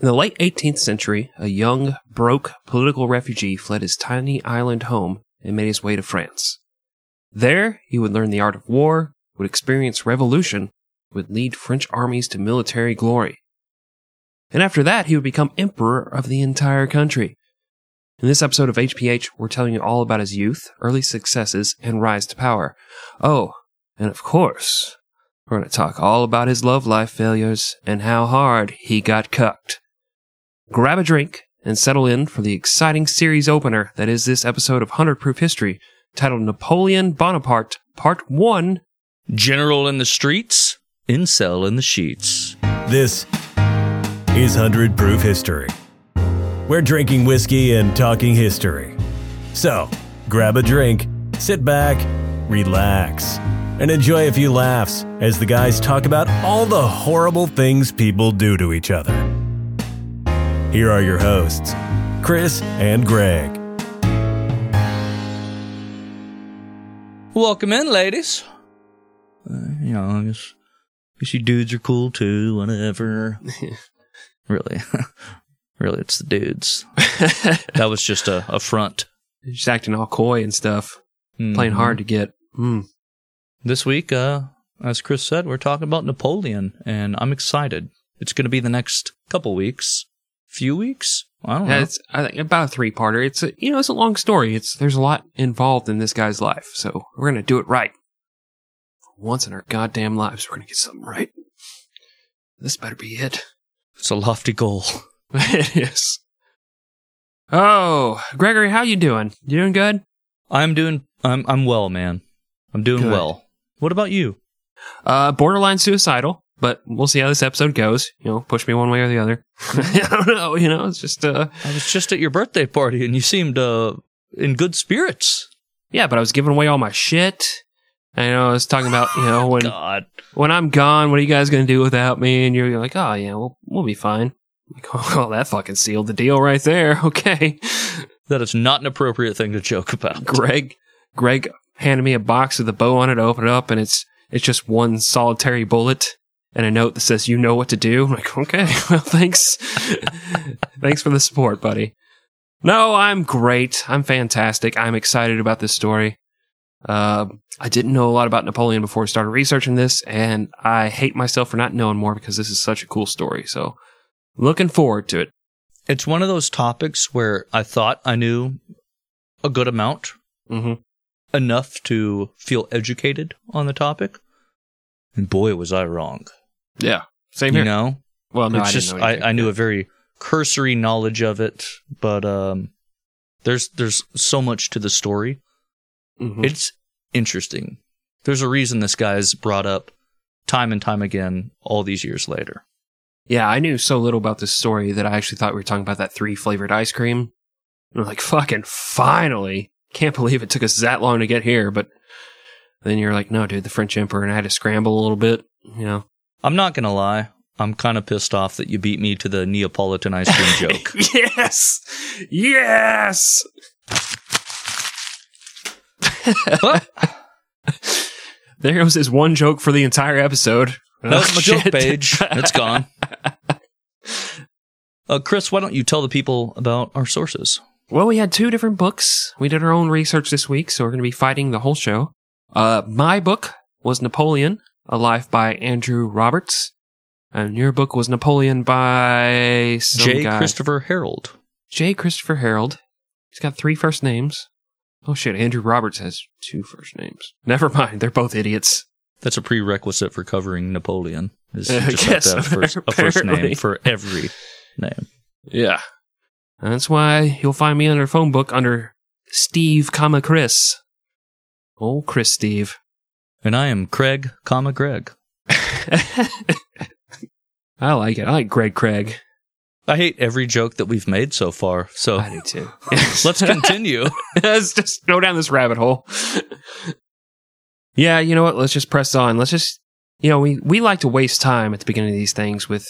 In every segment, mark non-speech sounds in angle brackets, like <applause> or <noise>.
In the late 18th century, a young, broke political refugee fled his tiny island home and made his way to France. There, he would learn the art of war, would experience revolution, would lead French armies to military glory. And after that, he would become emperor of the entire country. In this episode of HPH, we're telling you all about his youth, early successes, and rise to power. Oh, and of course, we're going to talk all about his love life failures and how hard he got cucked. Grab a drink and settle in for the exciting series opener that is this episode of 100 Proof History, titled Napoleon Bonaparte, Part 1 General in the streets, incel in the sheets. This is 100 Proof History. We're drinking whiskey and talking history. So, grab a drink, sit back, relax, and enjoy a few laughs as the guys talk about all the horrible things people do to each other. Here are your hosts, Chris and Greg. Welcome in, ladies. Uh, you know, I guess, guess you dudes are cool too, whatever. <laughs> really. <laughs> really, it's the dudes. <laughs> that was just a, a front. Just acting all coy and stuff, playing Mhm. hard to get. Mm. This week, uh, as Chris said, we're talking about Napoleon, and I'm excited. It's going to be the next couple weeks, few weeks. I don't Yeah, know. it's I think about a three parter. It's a you know it's a long story. It's there's a lot involved in this guy's life, so we're gonna do it right. For once in our goddamn lives, we're gonna get something right. This better be it. It's a lofty goal. <laughs> <laughs> it is. Oh, Gregory, how you doing? You doing good? I'm doing. I'm. I'm well, man. I'm doing Good. well. What about you? Uh, borderline suicidal, but we'll see how this episode goes. You know, push me one way or the other. <laughs> I don't know. You know, it's just uh, I was just at your birthday party, and you seemed uh in good spirits. yeah. But I was giving away all my shit. I know I was talking about you know <laughs> when God, when I'm gone, what are you guys going to do without me? And you're like, oh, yeah, we'll, we'll be fine. I'm like, <laughs> oh, that fucking sealed the deal right there. Okay. that is not an appropriate thing to joke about. Greg, Greg handed me a box with a bow on it. I open it up and it's, it's just one solitary bullet and a note that says, you know what to do. I'm like, okay, <laughs> well, thanks. <laughs> thanks for the support, buddy. No, I'm great. I'm fantastic. I'm excited about this story. Uh, I didn't know a lot about Napoleon before I started researching this, and I hate myself for not knowing more because this is such a cool story. So, looking forward to it. It's one of those topics where I thought I knew a good amount, hmm enough to feel educated on the topic, and boy, was I wrong. Yeah, same You here. know, well, no, it's I just know I. I knew a very cursory knowledge of it, but um, there's there's so much to the story. Mhm. It's interesting. There's a reason this guy's brought up time and time again all these years later. Yeah, I knew so little about this story that I actually thought we were talking about that three flavored ice cream. And I'm like, fucking finally. Can't believe it took us that long to get here. But then you're like, no, dude, the French Emperor, and I had to scramble a little bit. You know, I'm not gonna lie. I'm kind of pissed off that you beat me to the Neapolitan ice cream <laughs> joke. yes, yes. <laughs> there goes his one joke for the entire episode. Was Oh, my joke page. It's gone. <laughs> Uh, Chris, why don't you tell the people about our sources? Well, we had two different books. We did our own research this week, so we're going to be fighting the whole show. Uh, my book was Napoleon, A Life by Andrew Roberts. And your book was Napoleon by J. guy. Christopher Herold. J. Christopher Herold. He's got three first names. Oh shit, Andrew Roberts has two first names. Never mind, they're both idiots. That's a prerequisite for covering Napoleon. Is you <laughs> just yes, have to have first, a first name for every name. Yeah. And that's why you'll find me under phone book under Steve, comma Chris. Oh, Chris Steve. And I am Craig, comma Greg. <laughs> I like it. I like Greg Craig. I hate every joke that we've made so far. So I do too. <laughs> let's continue. <laughs> Let's just go down this rabbit hole. yeah, you know what? Let's just press on. Let's just, you know, we, we like to waste time at the beginning of these things with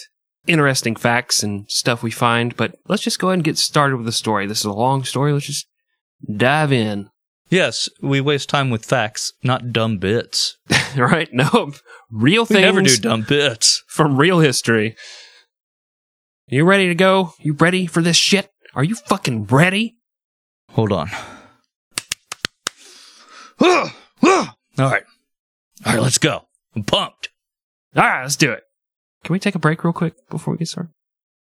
interesting facts and stuff we find, but let's just go ahead and get started with the story. This is a long story. Let's just dive in. Yes, we waste time with facts, not dumb bits. <laughs> right? No, real things. We never do dumb bits. from real history. You ready to go? You ready for this shit? Are you fucking ready? Hold on. <gasps> All right. All right, let's go. I'm pumped. All right, let's do it. Can we take a break real quick before we get started?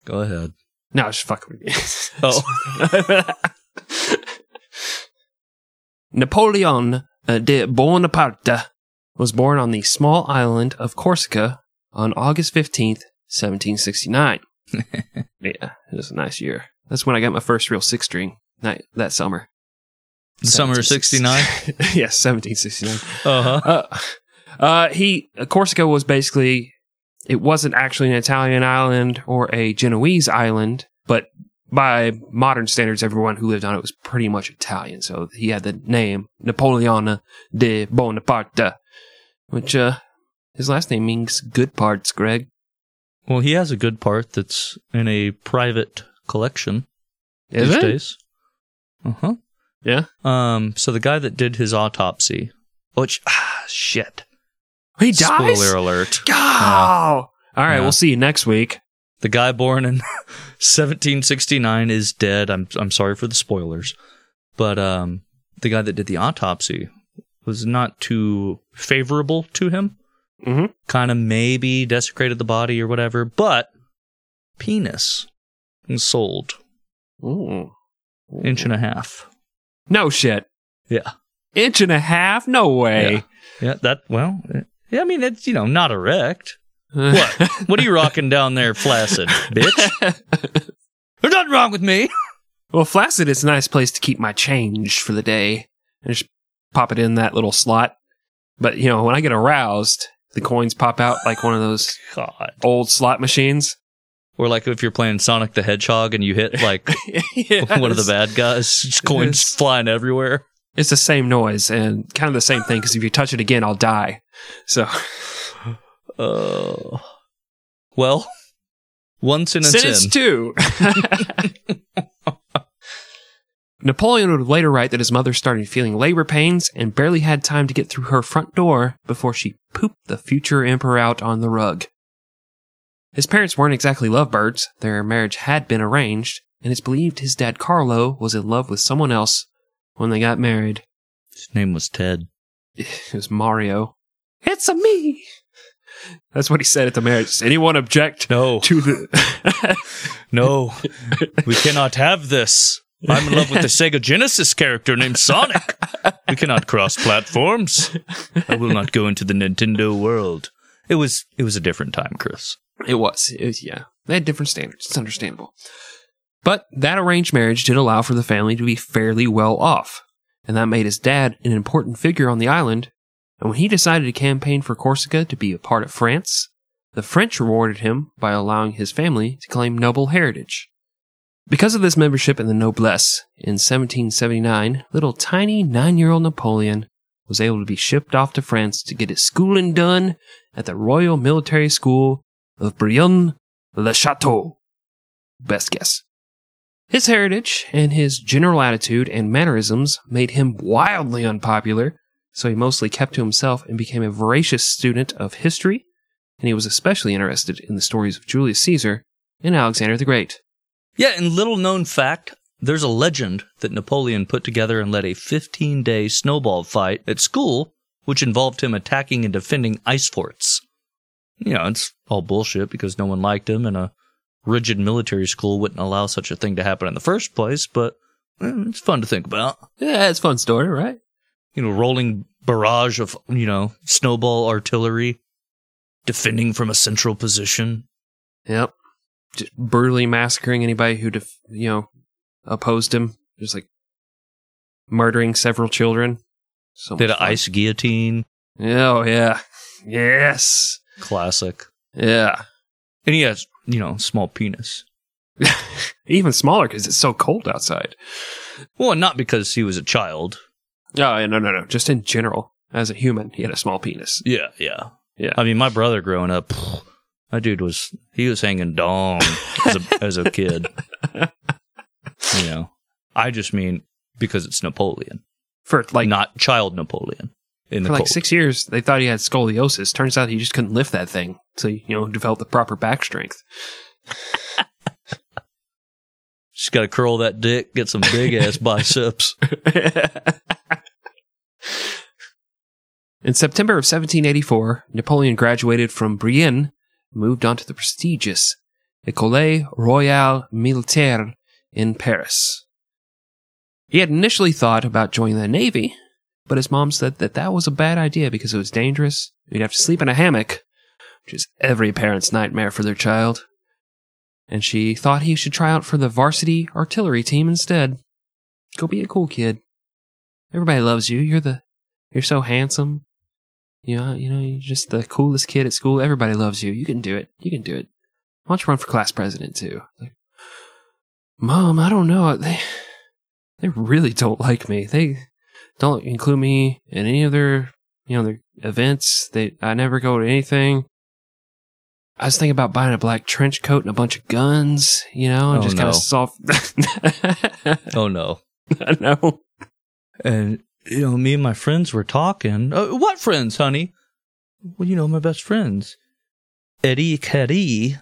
Go ahead. No, just fucking with you. <laughs> Oh. <laughs> Napoleon uh, de Bonaparte was born on the small island of Corsica on August 15th, 1769. <laughs> yeah, it was a nice year. That's when I got my first real six string night that summer. The summer of 69? yes, 1769. Uh-huh. Uh, uh, he uh, Corsica was basically it wasn't actually an Italian island or a Genoese island, but by modern standards, everyone who lived on it was pretty much Italian. So he had the name Napoleone de Bonaparte, which uh, his last name means good parts. Greg, Well, he has a good part that's in a private collection is these it? days. Uh-huh. Yeah, Um, so the guy that did his autopsy, which ah shit. he dies. Spoiler alert. Oh, all right. Yeah. We'll see you next week. The guy born in <laughs> 1769 is dead. I'm I'm sorry for the spoilers. But um the guy that did the autopsy was not too favorable to him. Mhm. Kind of maybe desecrated the body or whatever, but penis was sold Ooh. inch and a half. No shit. Yeah. Inch and a half? No way. Yeah, that well, yeah, I mean it's you know not erect. What? what are you rocking down there, flaccid, bitch? There's nothing wrong with me. Well, Flaccid is a nice place to keep my change for the day. And just pop it in that little slot. But, you know, when I get aroused, the coins pop out like one of those God. old slot machines. Or like if you're playing Sonic the Hedgehog and you hit like <laughs> one of the bad guys, just coins Yes. flying everywhere. It's the same noise and kind of the same thing because if you touch it again, I'll die. So, Uh, well, one sentence sentence in. two. <laughs> Napoleon would later write that his mother started feeling labor pains and barely had time to get through her front door before she pooped the future emperor out on the rug. His parents weren't exactly lovebirds. Their marriage had been arranged, and it's believed his dad Carlo was in love with someone else when they got married. His name was Ted. <laughs> It was Mario. It's a me. That's what he said at the marriage. Does anyone object No, to the? <laughs> <laughs> no, we cannot have this. I'm in love with the Sega Genesis character named Sonic. We cannot cross platforms. I will not go into the Nintendo world. It was it was a different time, Chris. It was. It was. Yeah. They had different standards. It's understandable. But that arranged marriage did allow for the family to be fairly well off. And that made his dad an important figure on the island. And when he decided to campaign for Corsica to be a part of France, the French rewarded him by allowing his family to claim noble heritage. Because of this membership in the noblesse, in 1779, little tiny nine year old Napoleon was able to be shipped off to France to get his schooling done at the Royal Military School of Brienne le Chateau. Best guess. His heritage and his general attitude and mannerisms made him wildly unpopular, so he mostly kept to himself and became a voracious student of history, and he was especially interested in the stories of Julius Caesar and Alexander the Great. Yeah, and little known fact, there's a legend that Napoleon put together and led a 15 day snowball fight at school, which involved him attacking and defending ice forts. You know, it's all bullshit because no one liked him and a rigid military school wouldn't allow such a thing to happen in the first place, but eh, it's fun to think about. Yeah, it's a fun story, right? You know, rolling barrage of, you know, snowball artillery, defending from a central position. Yep. Just brutally massacring anybody who, def- you know, opposed him. Just like murdering several children. So Did an fun. ice guillotine. Oh, yeah. Yes. Classic. Yeah. And he has, you know, small penis. <laughs> Even smaller because it's so cold outside. Well, not because he was a child. Oh, yeah, no, no, no. Just in general. As a human, he had a small penis. Yeah, yeah. Yeah. I mean, my brother growing up, <sighs> that dude was he was hanging dong as a <laughs> as a kid. You know, I just mean because it's Napoleon, For like, not child Napoleon. In the for like cold. six years, they thought he had scoliosis. Turns out he just couldn't lift that thing. So, you know, develop the proper back strength. She's got to curl that dick, get some big ass <laughs> biceps. <laughs> In September of 1784, Napoleon graduated from Brienne, moved on to the prestigious École Royale Militaire in Paris. He had initially thought about joining the Navy, but his mom said that that was a bad idea because it was dangerous. You'd have to sleep in a hammock, which is every parent's nightmare for their child. And she thought he should try out for the varsity artillery team instead. Go be a cool kid. Everybody loves you. You're the you're so handsome. You know, you know, you're just the coolest kid at school. Everybody loves you. You can do it. You can do it. Why don't you run for class president too? Like, Mom, I don't know. They they really don't like me. They don't include me in any of their you know their events. They I never go to anything. I was thinking about buying a black trench coat and a bunch of guns, you know, and Oh, just kind of soft. <laughs> Oh no. I know. And you know, me and my friends were talking. Uh, what friends, honey? Well, you know, my best friends, Eddie Carrie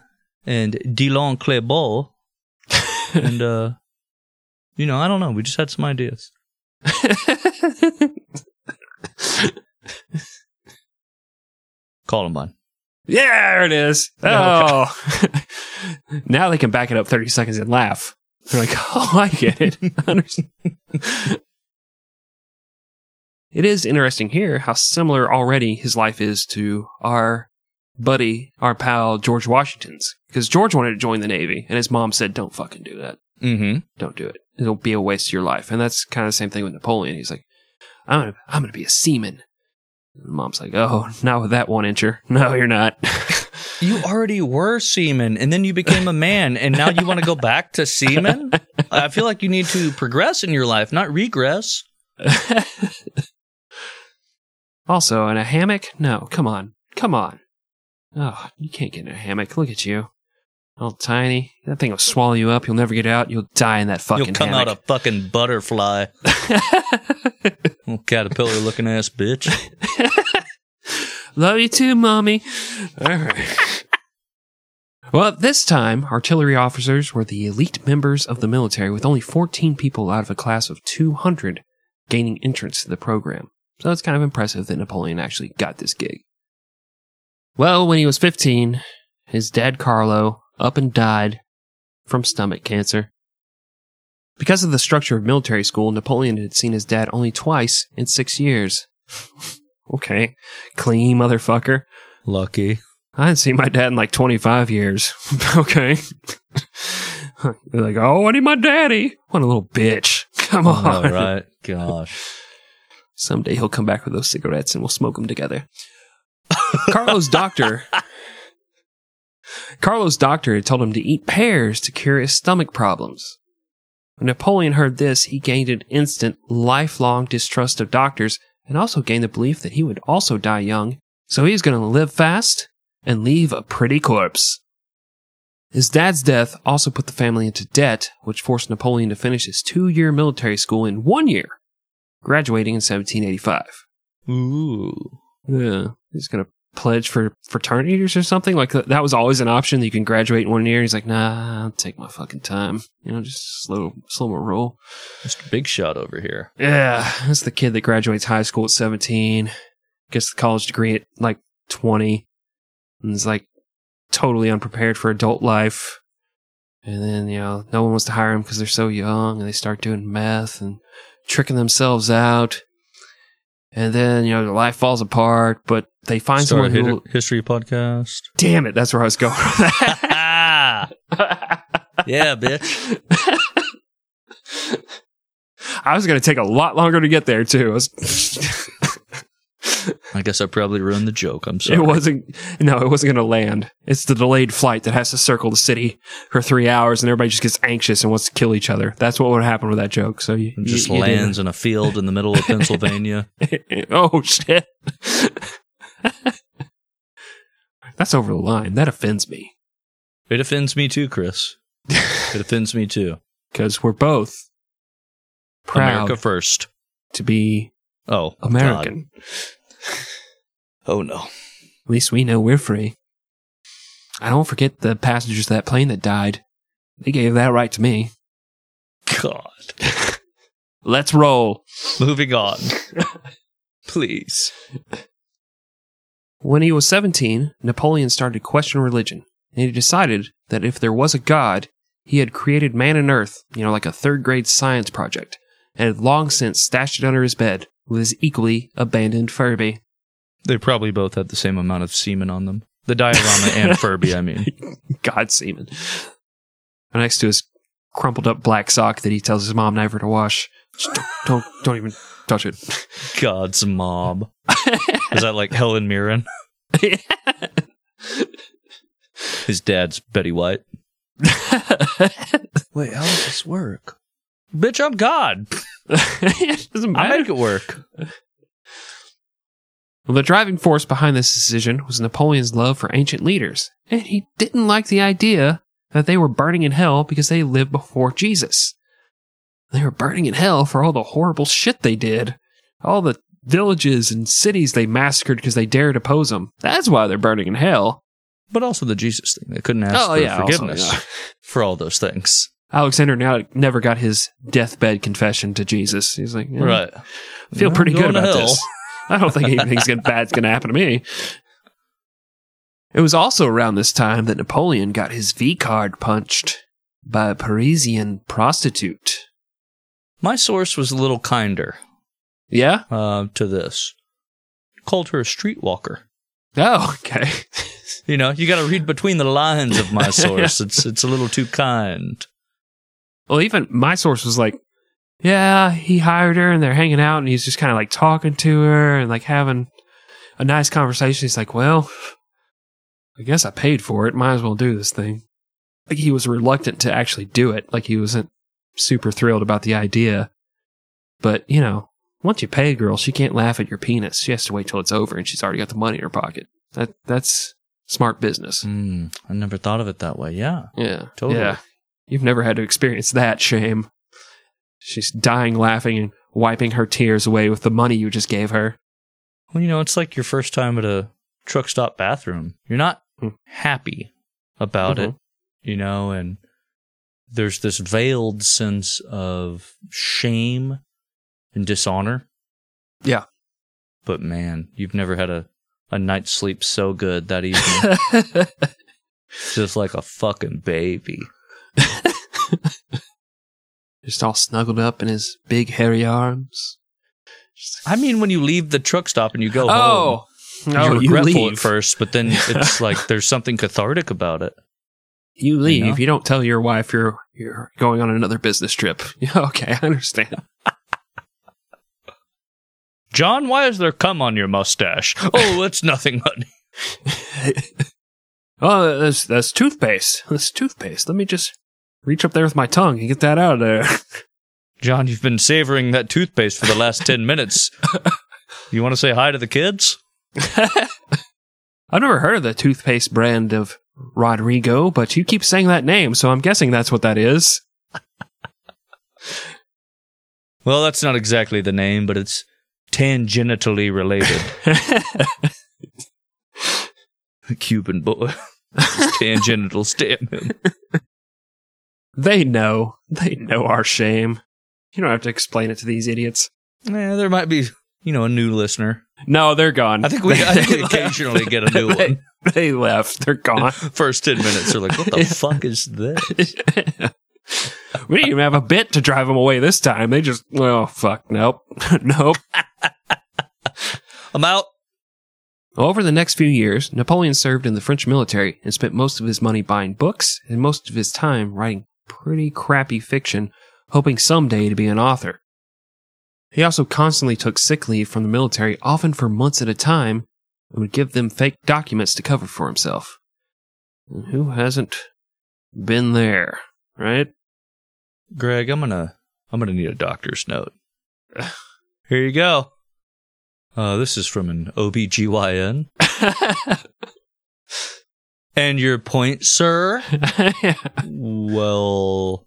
and Dylan Klebold, <laughs> and uh, you know, I don't know. We just had some ideas. <laughs> Columbine. Yeah, there it is. No, Oh. <laughs> now they can back it up 30 seconds and laugh. They're like, oh, I get it. It is interesting here how similar already his life is to our buddy, our pal, George Washington's. Because George wanted to join the Navy, and his mom said, don't fucking do that. Mm-hmm. Don't do it. It'll be a waste of your life. And that's kind of the same thing with Napoleon. He's like, I'm gonna, I'm gonna be a seaman. And mom's like, oh, not with that one incher. No, you're not. <laughs> You already were seaman, and then you became a man, and now you want to go back to seaman. I feel like you need to progress in your life, not regress. <laughs> also, in a hammock? No, come on. Come on. Oh, you can't get in a hammock. Look at you. All tiny. That thing will swallow you up. You'll never get out. You'll die in that fucking You'll come out a fucking butterfly. <laughs> Caterpillar looking ass bitch. <laughs> Love you too, mommy. All right. Well, at this time, artillery officers were the elite members of the military, with only 14 people out of a class of 200 gaining entrance to the program. So it's kind of impressive that Napoleon actually got this gig. Well, when he was 15, his dad Carlo up and died from stomach cancer. Because of the structure of military school, Napoleon had seen his dad only twice in six years. <laughs> okay, clean motherfucker. Lucky. I hadn't seen my dad in like 25 years. <laughs> okay. They're <laughs> like, oh, I need my daddy. What a little bitch. Come on. All right. Gosh. Someday he'll come back with those cigarettes and we'll smoke them together. <laughs> Carlo's doctor. Carlo's doctor had told him to eat pears to cure his stomach problems. When Napoleon heard this, he gained an instant, lifelong distrust of doctors and also gained the belief that he would also die young. So he was going to live fast and leave a pretty corpse. His dad's death also put the family into debt, which forced Napoleon to finish his two year military school in one year graduating in 1785. Ooh. Yeah, he's gonna pledge for fraternities or something. Like that was always an option that you can graduate in one year. He's like, nah, I'll take my fucking time. You know, just slow, slow my roll. Mr. Big Shot over here. Yeah, that's the kid that graduates high school at 17, gets the college degree at like 20, and is like totally unprepared for adult life. And then, you know, no one wants to hire him because they're so young and they start doing meth and tricking themselves out. And then, you know, their life falls apart, but they find Start a someone who. hit- history podcast. Damn it, that's where I was going with that. <laughs> yeah, bitch. <laughs> I was going to take a lot longer to get there, too. I guess I probably ruined the joke. I'm sorry. It wasn't. No, it wasn't going to land. It's the delayed flight that has to circle the city for three hours, and everybody just gets anxious and wants to kill each other. That's what would happen with that joke. So you It just you- you lands in a field in the middle of Pennsylvania. <laughs> oh shit! <laughs> That's over the line. That offends me It offends me too, Chris. It offends me too. <laughs> because we're both proud America first. to be Oh, God. Oh no. At least we know we're free. I don't forget the passengers of that plane that died. They gave that right to me. God. <laughs> Let's roll. Moving on. <laughs> Please. When he was 17, Napoleon started to question religion, and he decided that if there was a God, he had created man and earth, you know, like a third grade science project, and had long since stashed it under his bed with his equally abandoned Furby. They probably both had the same amount of semen on them. The diorama and <laughs> Furby, I mean. God semen. Next to his crumpled up black sock that he tells his mom never to wash. Just don't, don't, don't even touch it. God's mob. <laughs> Is that like Helen Mirren? <laughs> His dad's Betty White. Wait, how does this work? Bitch, I'm God. it <laughs> doesn't I make it work. Well, the driving force behind this decision was Napoleon's love for ancient leaders, and he didn't like the idea that they were burning in hell because they lived before Jesus. They were burning in hell for all the horrible shit they did, all the villages and cities they massacred because they dared oppose them. That's why they're burning in hell. But also the Jesus thing. They couldn't ask Oh, for yeah, also, forgiveness yeah. <laughs> for all those things. Alexander now never got his deathbed confession to Jesus. He's like, "Yeah, Right. I feel pretty good about this. I don't think anything's gonna, bad's going to happen to me. It was also around this time that Napoleon got his V card punched by a Parisian prostitute. My source was a little kinder Yeah? uh, to this. Called her a streetwalker. Oh, okay. You know, you got to read between the lines of my <laughs> source. It's it's a little too kind. Well, even my source was like, yeah, he hired her and they're hanging out and he's just kind of like talking to her and like having a nice conversation. He's like, well, I guess I paid for it. Might as well do this thing. Like he was reluctant to actually do it. Like he wasn't super thrilled about the idea. But, you know, once you pay a girl, she can't laugh at your penis. She has to wait till it's over and she's already got the money in her pocket. That that's smart business. Hmm, I never thought of it that way. Yeah. Yeah. Totally. Yeah. You've never had to experience that shame. She's dying laughing and wiping her tears away with the money you just gave her. Well, you know, it's like your first time at a truck stop bathroom. You're not Hmm. happy about it, Mhm. you know, and there's this veiled sense of shame and dishonor. Yeah. But man, you've never had a, a night's sleep so good that evening. <laughs> Just like a fucking baby. <laughs> just all snuggled up in his big hairy arms. I mean, when you leave the truck stop and you go oh! home, Oh, no, you're you regretful leave. at first, but then <laughs> it's like there's something cathartic about it. You leave. know? You don't tell your wife you're you're going on another business trip. <laughs> Okay, I understand. John, why is there cum on your mustache? Oh, it's nothing, honey. oh, that's that's toothpaste. That's toothpaste. Let me just reach up there with my tongue and get that out of there. <laughs> John, you've been savoring that toothpaste for the last 10 minutes. You want to say hi to the kids? I've never heard of the toothpaste brand of Rodrigo, but you keep saying that name, so I'm guessing that's what that is. <laughs> Well, that's not exactly the name, but it's tangentially related. <laughs> Cuban boy. Tangential stamina. They know. They know our shame. You don't have to explain it to these idiots. Yeah, there might be, you know, a new listener. No, they're gone. I think we, I think we <laughs> occasionally get a new they, one. they left. They're gone. <laughs> First 10 minutes are like, what the <laughs> fuck is this? we didn't even have a bit to drive them away this time. They just, oh, fuck. Nope. nope. I'm out. Over the next few years, Napoleon served in the French military and spent most of his money buying books and most of his time writing pretty crappy fiction, hoping someday to be an author. He also constantly took sick leave from the military, often for months at a time, and would give them fake documents to cover for himself. And who hasn't been there, right? Greg, I'm gonna I'm gonna need a doctor's note. Here you go. Uh, this is from an OBGYN. <laughs> And your point, sir? <laughs> well,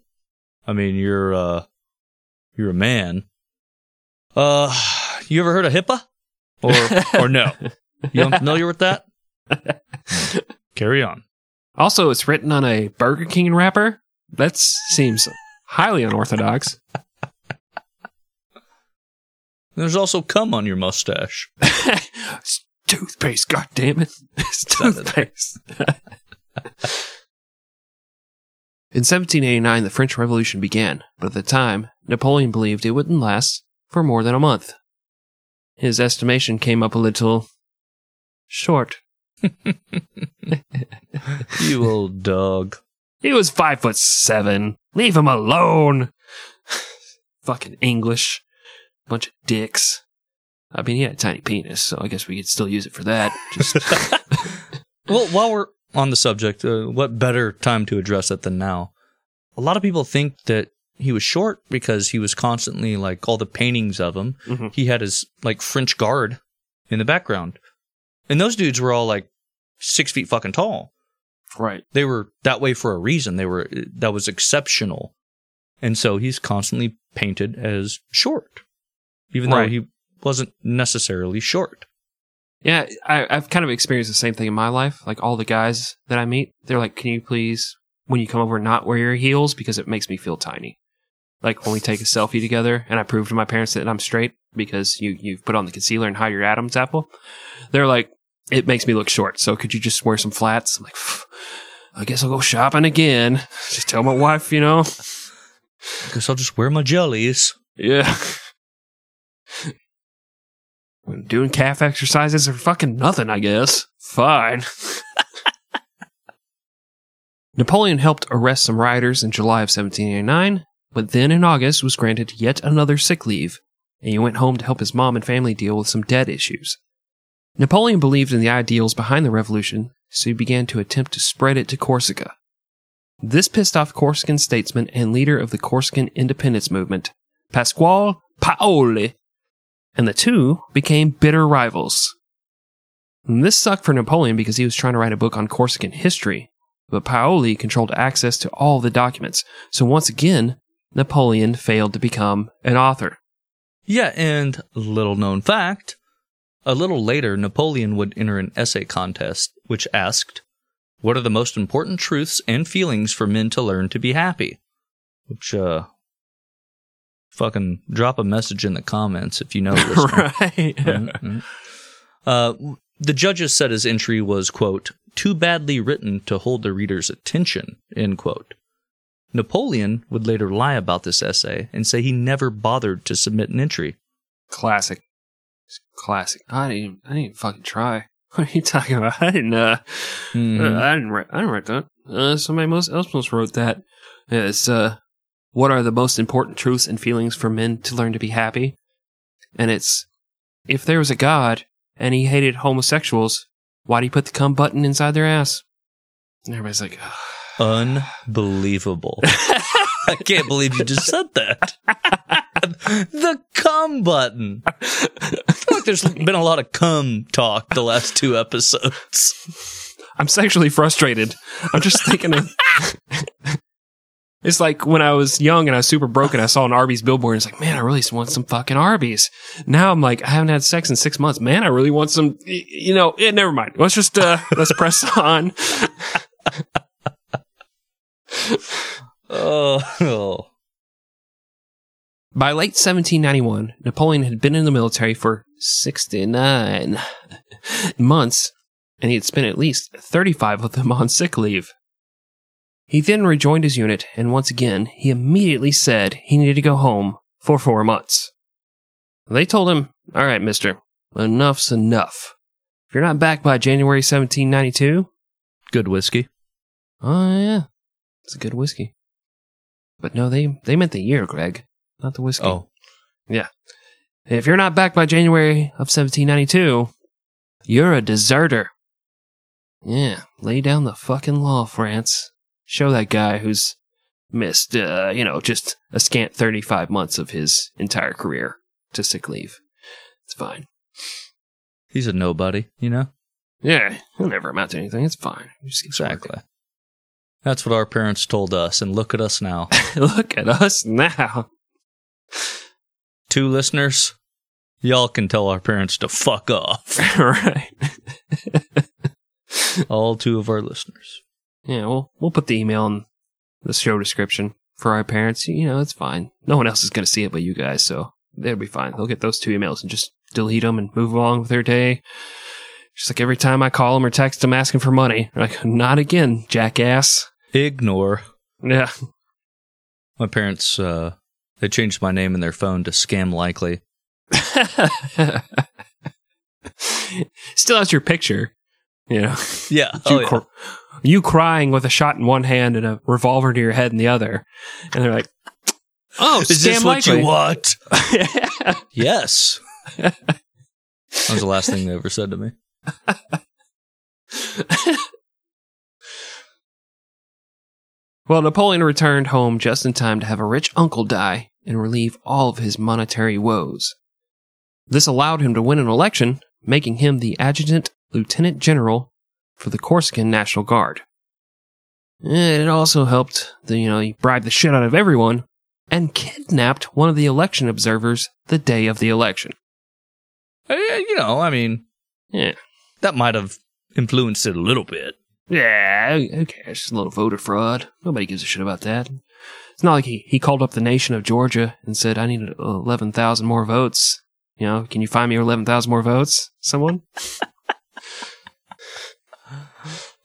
I mean, you're uh, you're a man. Uh, you ever heard of HIPAA? Or or no? You <laughs> unfamiliar with that? Carry on. also, it's written on a Burger King wrapper. That seems highly unorthodox. There's also cum on your mustache. <laughs> Toothpaste, god damn it. <laughs> It's toothpaste. In 1789, the French Revolution began, but at the time, Napoleon believed it wouldn't last for more than a month. His estimation came up a little short. <laughs> You old dog. He was five foot seven. Leave him alone. <sighs> Fucking English. Bunch of dicks. I mean, he had a tiny penis, so I guess we could still use it for that. Just <laughs> <laughs> Well, while we're on the subject, uh, what better time to address it than now? A lot of people think that he was short because he was constantly like all the paintings of him. Mhm. He had his like French guard in the background, and those dudes were all like six feet fucking tall. right. They were that way for a reason. They were that was exceptional, and so he's constantly painted as short, even Right. though he wasn't necessarily short. Yeah, I, I've kind of experienced the same thing in my life. Like all the guys that I meet, they're like, "Can you please, when you come over, not wear your heels because it makes me feel tiny." Like when we take a selfie together, and I prove to my parents that I'm straight because you you've put on the concealer and hide your Adam's apple. They're like, "It makes me look short." So could you just wear some flats? I'm like, I guess I'll go shopping again. Just tell my wife, you know. Guess I'll just wear my jellies. Yeah. Doing calf exercises are fucking nothing, I guess. Fine. <laughs> Napoleon helped arrest some rioters in July of 1789, but then in August was granted yet another sick leave, and he went home to help his mom and family deal with some debt issues. Napoleon believed in the ideals behind the revolution, so he began to attempt to spread it to Corsica. This pissed off Corsican statesman and leader of the Corsican independence movement, Pasquale Paoli, and the two became bitter rivals. And this sucked for Napoleon because he was trying to write a book on Corsican history, but Paoli controlled access to all the documents, so once again, Napoleon failed to become an author. Yeah, and little known fact a little later, Napoleon would enter an essay contest which asked, What are the most important truths and feelings for men to learn to be happy? Which, uh, fucking drop a message in the comments if you know <laughs> this. right? Mhm. Uh, the judges said his entry was, quote, too badly written to hold the reader's attention, end quote. Napoleon would later lie about this essay and say he never bothered to submit an entry. Classic. Classic. I didn't, even, I didn't even fucking try. <laughs> What are you talking about? I didn't, uh, Mhm. Uh, I didn't write. I didn't write that. Uh, somebody else else wrote that. Yeah, It's uh, what are the most important truths and feelings for men to learn to be happy? And it's if there was a god and he hated homosexuals, why'd he put the cum button inside their ass? And everybody's like, Unbelievable. <laughs> I can't believe you just said that. <laughs> the cum button. I feel like there's been a lot of cum talk the last two episodes. I'm sexually frustrated. I'm just thinking of. <laughs> It's like when I was young and I was super broken, I saw an Arby's billboard and it's like, man, I really want some fucking Arby's. Now I'm like, I haven't had sex in six months. Man, I really want some, you know, eh, never mind. Let's just, uh, <laughs> let's press on. Oh. By late 1791, Napoleon had been in the military for 69 months, and he had spent at least 35 of them on sick leave. He then rejoined his unit, and once again, he immediately said he needed to go home for four months. They told him, All right, mister, enough's enough. If you're not back by January 1792, Good whiskey. oh, yeah, it's a good whiskey. But no, they, they meant the year, Greg, not the whiskey. Oh, Yeah. If you're not back by January of 1792, you're a deserter. Yeah, lay down the fucking law, France. Show that guy who's missed, uh, you know, just a scant 35 months of his entire career to sick leave. It's fine. he's a nobody, you know? Yeah, he'll never amount to anything. It's fine. He just keeps Exactly. That's what our parents told us, and look at us now. <laughs> Look at us now. Two listeners, y'all can tell our parents to fuck off. <laughs> right. All two of our listeners. Yeah, we'll we'll put the email in the show description. for our parents. You know, it's fine. No one else is going to see it but you guys, so they'll be fine. They'll get those two emails and just delete them and move along with their day. Just like every time I call them or text them asking for money, they're like, not again, jackass. Ignore. Yeah. My parents, uh, they changed my name in their phone to Scam Likely. <laughs> Still has your picture, you know. Yeah. you, cr- you crying with a shot in one hand and a revolver to your head in the other, and they're like, <laughs> "Oh, Is this what likely." you want? <laughs> yes. <laughs> that was the last thing they ever said to me. well, Napoleon returned home just in time to have a rich uncle die and relieve all of his monetary woes. This allowed him to win an election, making him the adjutant lieutenant general for the Corsican National Guard. And it also helped, the, you know, he bribed the shit out of everyone and kidnapped one of the election observers the day of the election. Uh, you know, I mean, Yeah. that might have influenced it a little bit. Yeah, okay? It's a little voter fraud. Nobody gives a shit about that. It's not like he, he called up the nation of Georgia and said, I need 11,000 more votes. You know, can you find me 11,000 more votes? Someone? <laughs>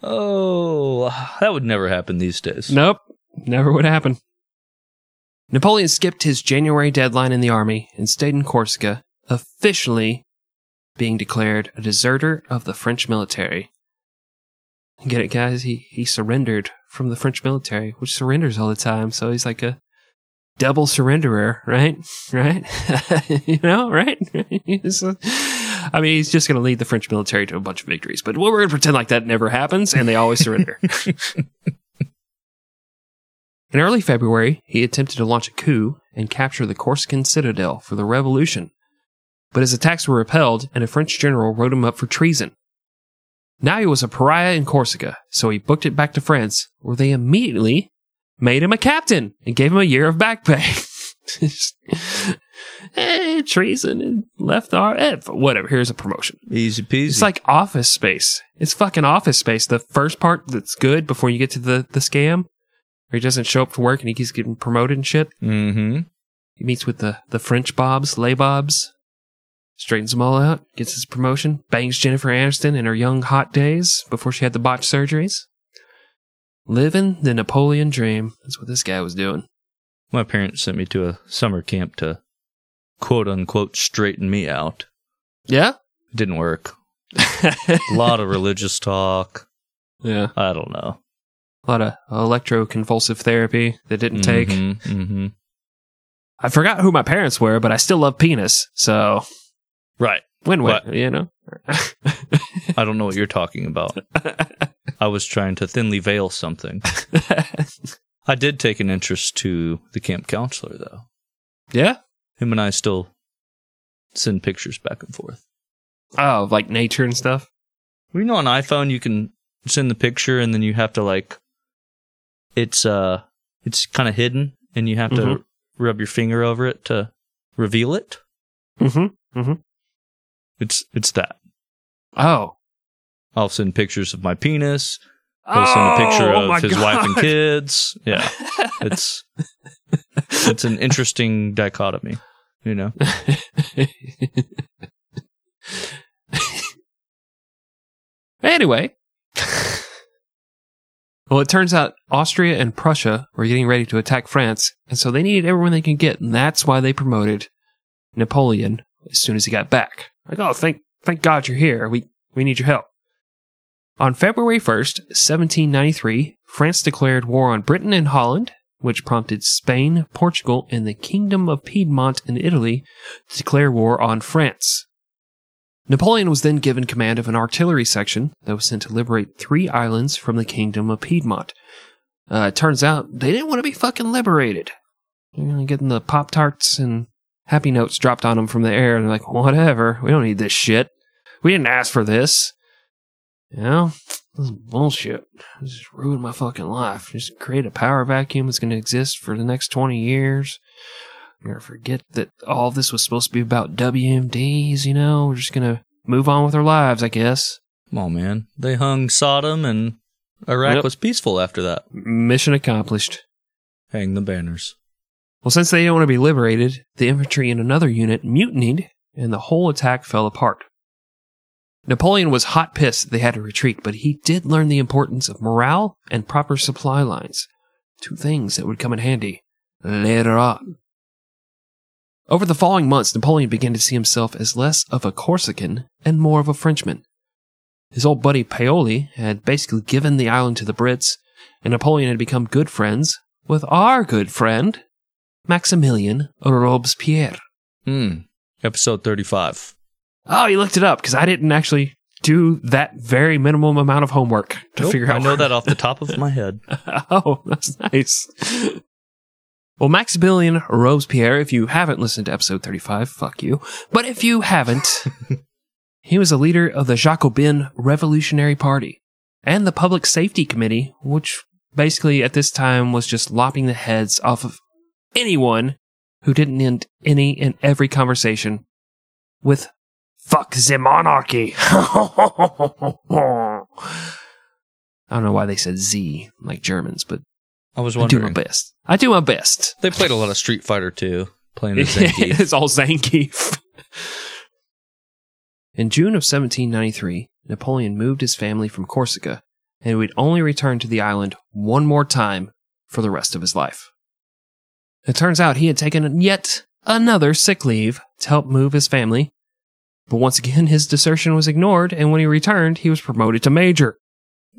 Oh, that would never happen these days. Nope. Never would happen. Napoleon skipped his January deadline in the army and stayed in Corsica, officially being declared a deserter of the French military. Get it, guys? He he surrendered from the French military, which surrenders all the time. So he's like a double surrenderer, right? <laughs> Right? <laughs> you know, right? <laughs> I mean, he's just going to lead the French military to a bunch of victories. But we're going to pretend like that never happens, and they always surrender. <laughs> In early February, he attempted to launch a coup and capture the Corsican citadel for the revolution. But his attacks were repelled, and a French general wrote him up for treason. Now he was a pariah in Corsica, so he booked it back to France, where they immediately made him a captain and gave him a year of back pay. <laughs> Just, eh, treason and left our eh, whatever. Here's a promotion. Easy peasy. It's like Office Space. It's fucking Office Space. The first part that's good before you get to the the scam, where he doesn't show up to work and he keeps getting promoted and shit. mm-hmm. He meets with the the French Bobs, lay Bobs, straightens them all out, gets his promotion, bangs Jennifer Aniston in her young hot days before she had the botched surgeries. Living the Napoleon dream. That's what this guy was doing. My parents sent me to a summer camp to quote unquote straighten me out. Yeah. It didn't work. A <laughs> lot of religious talk. yeah. I don't know. A lot of electroconvulsive therapy that didn't take. Mm-hmm. I forgot who my parents were, but I still love penis. So Right. win win, you know? <laughs> I don't know what you're talking about. I was trying to thinly veil something. <laughs> I did take an interest to the camp counselor, though. yeah? Him and I still send pictures back and forth. Oh, like nature and stuff? Well, you know, on iPhone you can send the picture and then you have to like, it's uh, it's kind of hidden, and you have to Mhm. rub your finger over it to reveal it. Mm-hmm. It's it's that. Oh. I'll send pictures of my penis. He'll send a picture Oh, of his wife and kids. Yeah, it's <laughs> it's an interesting dichotomy, you know. <laughs> anyway. well, it turns out Austria and Prussia were getting ready to attack France, and so they needed everyone they could get, and that's why they promoted Napoleon as soon as he got back. Like, oh, thank thank God you're here. We we need your help. On February 1st, 1793, France declared war on Britain and Holland, which prompted Spain, Portugal, and the Kingdom of Piedmont in Italy to declare war on France. Napoleon was then given command of an artillery section that was sent to liberate three islands from the Kingdom of Piedmont. Uh, it turns out they didn't want to be fucking liberated. Know, getting the Pop Tarts and Happy Notes dropped on them from the air, and they're like, whatever, we don't need this shit. We didn't ask for this. You know, this is bullshit. This just ruined my fucking life. Just create a power vacuum that's going to exist for the next 20 years. You're going to forget that all this was supposed to be about WMDs, you know? We're just going to move on with our lives, I guess. Come on, man. They hung Saddam, and Iraq Yep. was peaceful after that. Mission accomplished. Hang the banners. Well, since they didn't want to be liberated, the infantry in another unit mutinied, and the whole attack fell apart. Napoleon was hot pissed they had to retreat, but he did learn the importance of morale and proper supply lines, two things that would come in handy later on. Over the following months, Napoleon began to see himself as less of a Corsican and more of a Frenchman. His old buddy Paoli had basically given the island to the Brits, and Napoleon had become good friends with our good friend, Maximilian Robespierre. Hmm. Episode 35. Oh, you looked it up because I didn't actually do that very minimum amount of homework to Nope, figure out. I know that off the top of <laughs> my head. oh, that's nice. Well, Maximilian Robespierre, if you haven't listened to episode 35, fuck you. But if you haven't, <laughs> he was a leader of the Jacobin Revolutionary Party and the Public Safety Committee, which basically at this time was just lopping the heads off of anyone who didn't end any and every conversation with fuck the monarchy. <laughs> I don't know why they said Z like Germans, but I was I do my wondering. best. I do my best. They played a lot of Street Fighter too, playing the <laughs> Zangief. it's all Zangief. In June of 1793, Napoleon moved his family from Corsica and he would only return to the island one more time for the rest of his life. It turns out he had taken yet another sick leave to help move his family, but once again his desertion was ignored, and when he returned, he was promoted to major.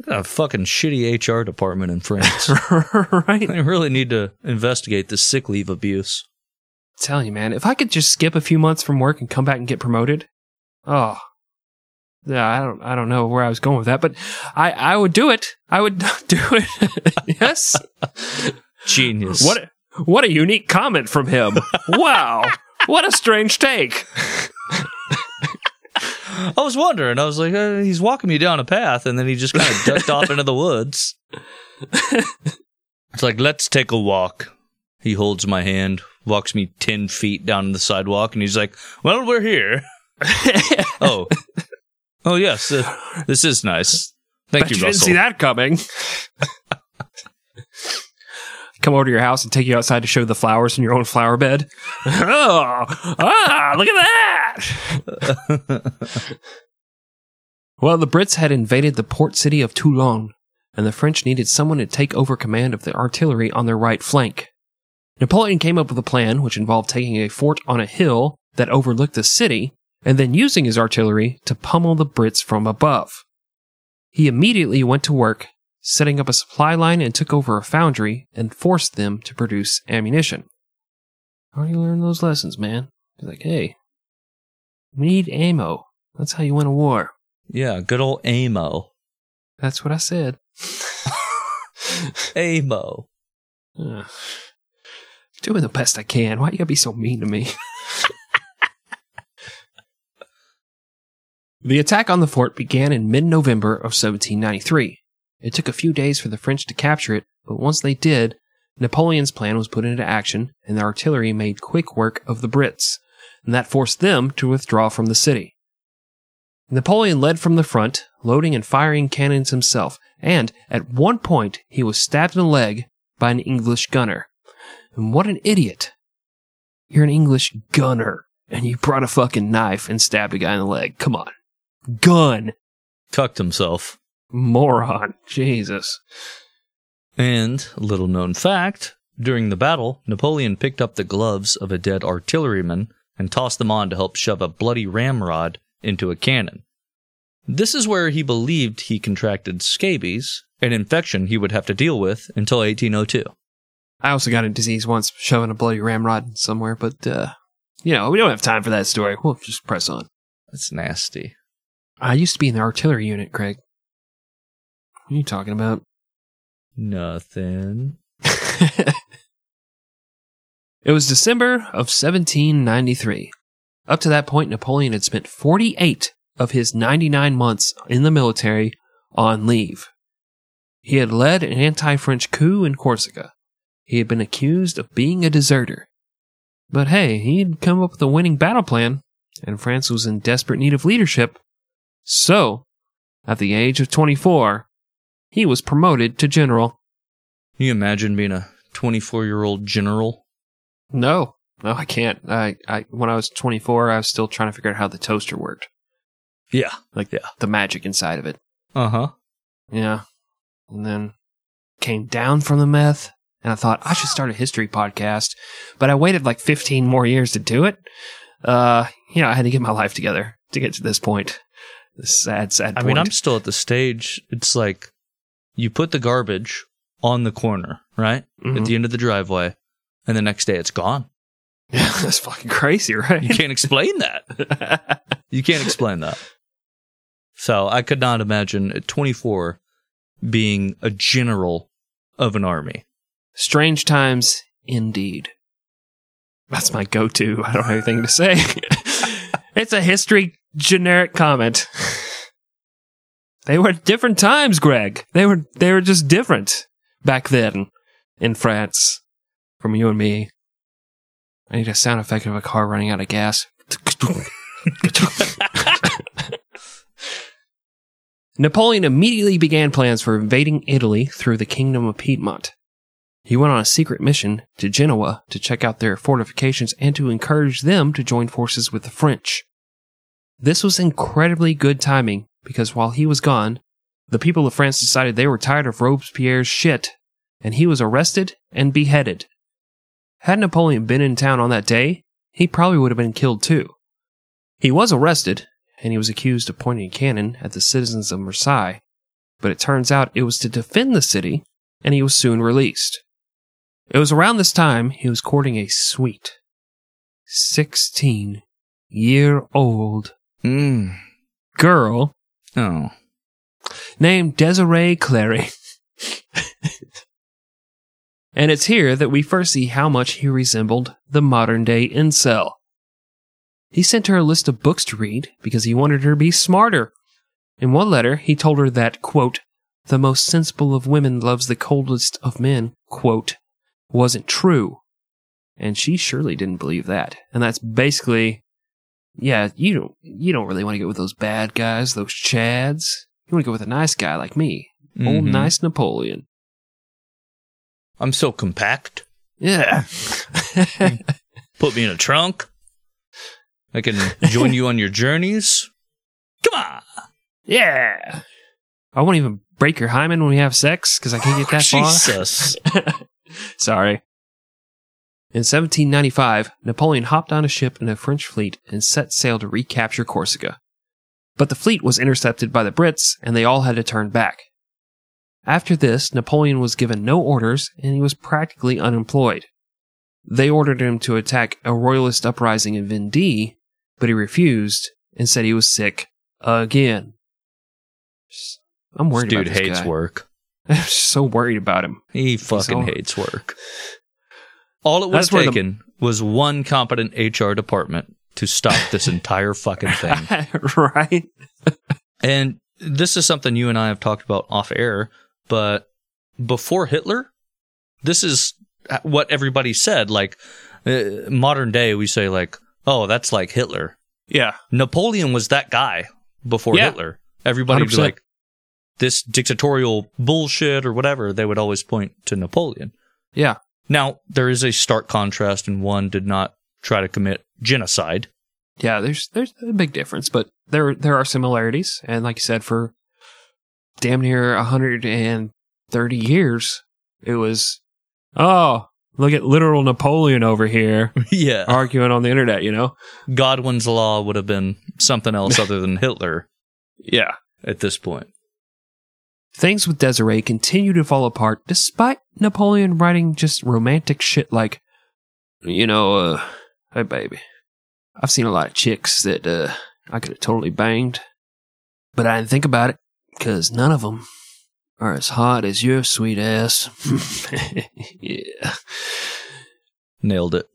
a fucking shitty HR department in France. <laughs> right? they really need to investigate this sick leave abuse. telling you, man, if I could just skip a few months from work and come back and get promoted, oh, yeah, I don't, I don't know where I was going with that, but I, I would do it. I would <laughs> do it. <laughs> yes. Genius. What, what a unique comment from him. wow. What a strange take. <laughs> I was wondering. I was like, uh, he's walking me down a path, and then he just kind of <laughs> ducked off into the woods. It's like, let's take a walk. He holds my hand, walks me 10 feet down the sidewalk, and he's like, well, we're here. <laughs> oh. Oh, yes. Uh, this is nice. Thank Bet you, you didn't see that coming. Come over to your house and take you outside to show the flowers in your own flower bed. <laughs> oh, ah, look at that. <laughs> well, the Brits had invaded the port city of Toulon, and the French needed someone to take over command of the artillery on their right flank. Napoleon came up with a plan which involved taking a fort on a hill that overlooked the city and then using his artillery to pummel the Brits from above. He immediately went to work, setting up a supply line and took over a foundry and forced them to produce ammunition. How do you learn those lessons, man? He's like, hey, we need ammo. That's how you win a war. yeah, good old ammo. That's what I said. <laughs> ammo. Doing the best I can. Why you gotta be so mean to me? <laughs> the attack on the fort began in mid November of 1793. It took a few days for the French to capture it, but once they did, Napoleon's plan was put into action and the artillery made quick work of the Brits, and that forced them to withdraw from the city. Napoleon led from the front, loading and firing cannons himself, and at one point he was stabbed in the leg by an English gunner. And what an idiot. You're an English gunner, and you brought a fucking knife and stabbed a guy in the leg. Come on. Gun. Cucked himself. Moron. Jesus. And, little known fact, during the battle, Napoleon picked up the gloves of a dead artilleryman and tossed them on to help shove a bloody ramrod into a cannon. This is where he believed he contracted scabies, an infection he would have to deal with until 1802. I also got a disease once shoving a bloody ramrod somewhere, but, uh, you know, we don't have time for that story. We'll just press on. That's nasty. I used to be in the artillery unit, Craig. What are you talking about? Nothing. <laughs> it was December of 1793. Up to that point, Napoleon had spent 48 of his 99 months in the military on leave. He had led an anti French coup in Corsica. He had been accused of being a deserter. But hey, he had come up with a winning battle plan, and France was in desperate need of leadership. So, at the age of 24, he was promoted to general. Can you imagine being a 24 year old general? No, no, I can't. I, I when I was 24, I was still trying to figure out how the toaster worked, Yeah. like Yeah. the magic inside of it. Uh huh. Yeah, and then came down from the meth, and I thought I should start a history podcast, but I waited like 15 more years to do it. Uh, you know, I had to get my life together to get to this point. This sad, sad. I Point. mean, I'm still at the stage. It's like you put the garbage on the corner, right? At Mhm. the end of the driveway, and the next day it's gone. Yeah, <laughs> that's fucking crazy, right? You can't explain that. <laughs> You can't explain that. So I could not imagine at 24 being a general of an army. Strange times indeed. That's my go to. I don't have anything to say. <laughs> it's a history generic comment. They were different times, Greg. They were they were just different back then in France from you and me. I need a sound effect of a car running out of gas. <laughs> Napoleon immediately began plans for invading Italy through the Kingdom of Piedmont. He went on a secret mission to Genoa to check out their fortifications and to encourage them to join forces with the French. This was incredibly good timing because while he was gone, the people of France decided they were tired of Robespierre's shit, and he was arrested and beheaded. Had Napoleon been in town on that day, he probably would have been killed too. He was arrested, and he was accused of pointing a cannon at the citizens of Versailles, but it turns out it was to defend the city, and he was soon released. It was around this time he was courting a sweet, 16 year old Mm. girl Oh. named Desiree Clary. and it's here that we first see how much he resembled the modern day incel. He sent her a list of books to read because he wanted her to be smarter. In one letter, he told her that, quote, the most sensible of women loves the coldest of men, quote, wasn't true. And she surely didn't believe that. And that's basically, yeah, you don't, you don't really want to get with those bad guys, those chads. You want to go with a nice guy like me. Old Mhm. nice Napoleon. I'm so compact. Yeah. <laughs> Put me in a trunk. I can join you on your journeys. Come on. yeah. I won't even break your hymen when we have sex because I can't get that far. Jesus. <laughs> Sorry. In 1795, Napoleon hopped on a ship in a French fleet and set sail to recapture Corsica. But the fleet was intercepted by the Brits and they all had to turn back. After this, Napoleon was given no orders and he was practically unemployed. They ordered him to attack a royalist uprising in Vendée, but he refused and said he was sick again. I'm This worried dude about this hates guy. work. I'm <laughs> so worried about him. He fucking all- hates work. All it was That's have the- taken was one competent HR department to stop this entire fucking thing. <laughs> right? And this is something you and I have talked about off air, but before Hitler, this is what everybody said. Like, uh, modern day, we say, like, oh, that's like Hitler. Yeah. Napoleon was that guy before Yeah. Hitler. Everybody would be like, this dictatorial bullshit or whatever. They would always point to Napoleon. Yeah. Now, there is a stark contrast, and one did not try to commit genocide. Yeah, there's there's a big difference, but there there are similarities. And like you said, for damn near 130 years, it was oh, look at literal Napoleon over here <laughs> yeah. arguing on the internet, you know? Godwin's law would have been something else <laughs> other than Hitler Yeah. at this point. Things with Desiree continue to fall apart despite Napoleon writing just romantic shit like, you know, uh, hey baby, I've seen a lot of chicks that uh, I could have totally banged, but I didn't think about it because none of them are as hot as your sweet ass. <laughs> yeah. Nailed it.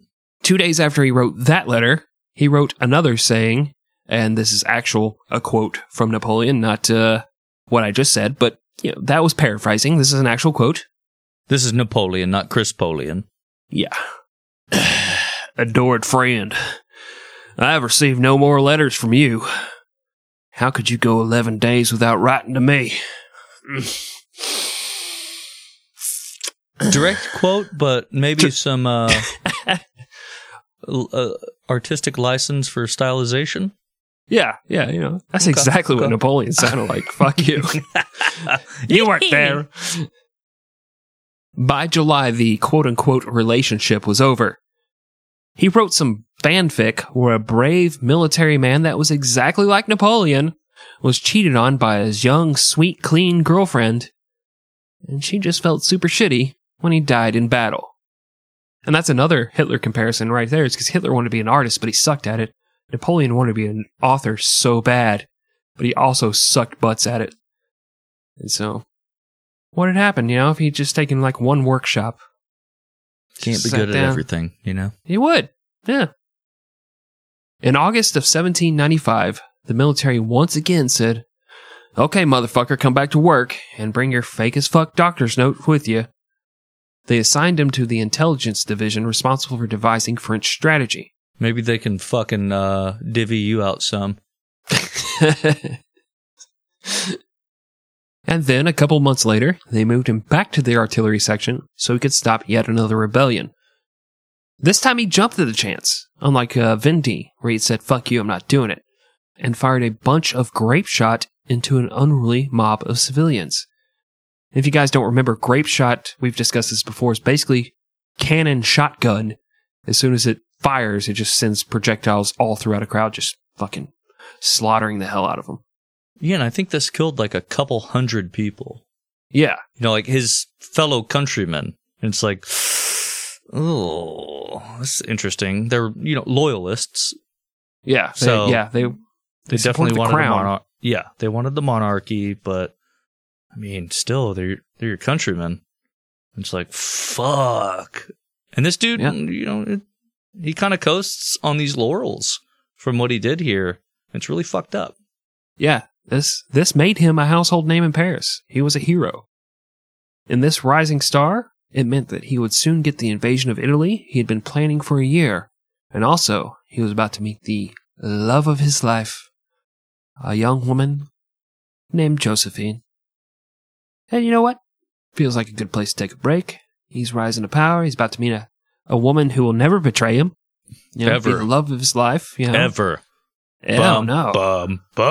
Two days after he wrote that letter, he wrote another saying, and this is actual a quote from Napoleon, not uh, what I just said, but you know that was paraphrasing. This is an actual quote. This is Napoleon, not Chris Polian. Yeah. <sighs> Adored friend, I have received no more letters from you. How could you go 11 days without writing to me? direct quote, but maybe some uh, <laughs> uh, artistic license for stylization. Yeah, yeah, you know, that's Okay, exactly what. Napoleon sounded like. <laughs> Fuck you. <laughs> you weren't there. By July, the quote unquote relationship was over. He wrote some fanfic where a brave military man that was exactly like Napoleon was cheated on by his young, sweet, clean girlfriend, and she just felt super shitty when he died in battle. And that's another Hitler comparison right there. It's because Hitler wanted to be an artist, but he sucked at it. Napoleon wanted to be an author so bad, but he also sucked butts at it. And so, what had happened, you know, if he'd just taken like one workshop? Can't be good at everything, you know. He would, yeah. In August of 1795, the military once again said, Okay, motherfucker, come back to work and bring your fake as fuck doctor's note with you. They assigned him to the intelligence division responsible for devising French strategy. Maybe they can fucking uh, divvy you out some. <laughs> and then, a couple months later, they moved him back to the artillery section so he could stop yet another rebellion. This time he jumped at the chance, unlike uh, Vindy, where he said, fuck you, I'm not doing it, and fired a bunch of grape shot into an unruly mob of civilians. If you guys don't remember, grape shot, we've discussed this before, is basically cannon shotgun. As soon as it fires, it just sends projectiles all throughout a crowd, just fucking slaughtering the hell out of them. Yeah, and I think this killed like a couple hundred people. Yeah, You know, like his fellow countrymen. And it's like, oh, that's interesting. They're, you know, loyalists. Yeah. They, So- yeah, they They support definitely the wanted crown. the monarch. Yeah, they wanted the monarchy, but I mean, still, they're they're your countrymen. It's like fuck. And this dude, Yeah. you know, it, he kind of coasts on these laurels from what he did here. It's really fucked up. yeah, this this made him a household name in Paris. He was a hero. In this rising star, it meant that he would soon get the invasion of Italy he had been planning for a year, and also he was about to meet the love of his life, a young woman named Josephine. And you know what? Feels like a good place to take a break. He's rising to power. He's about to meet a, a woman who will never betray him. You know, Ever. the love of his life. You know? Ever. Hell no. Bum. <laughs> Bum.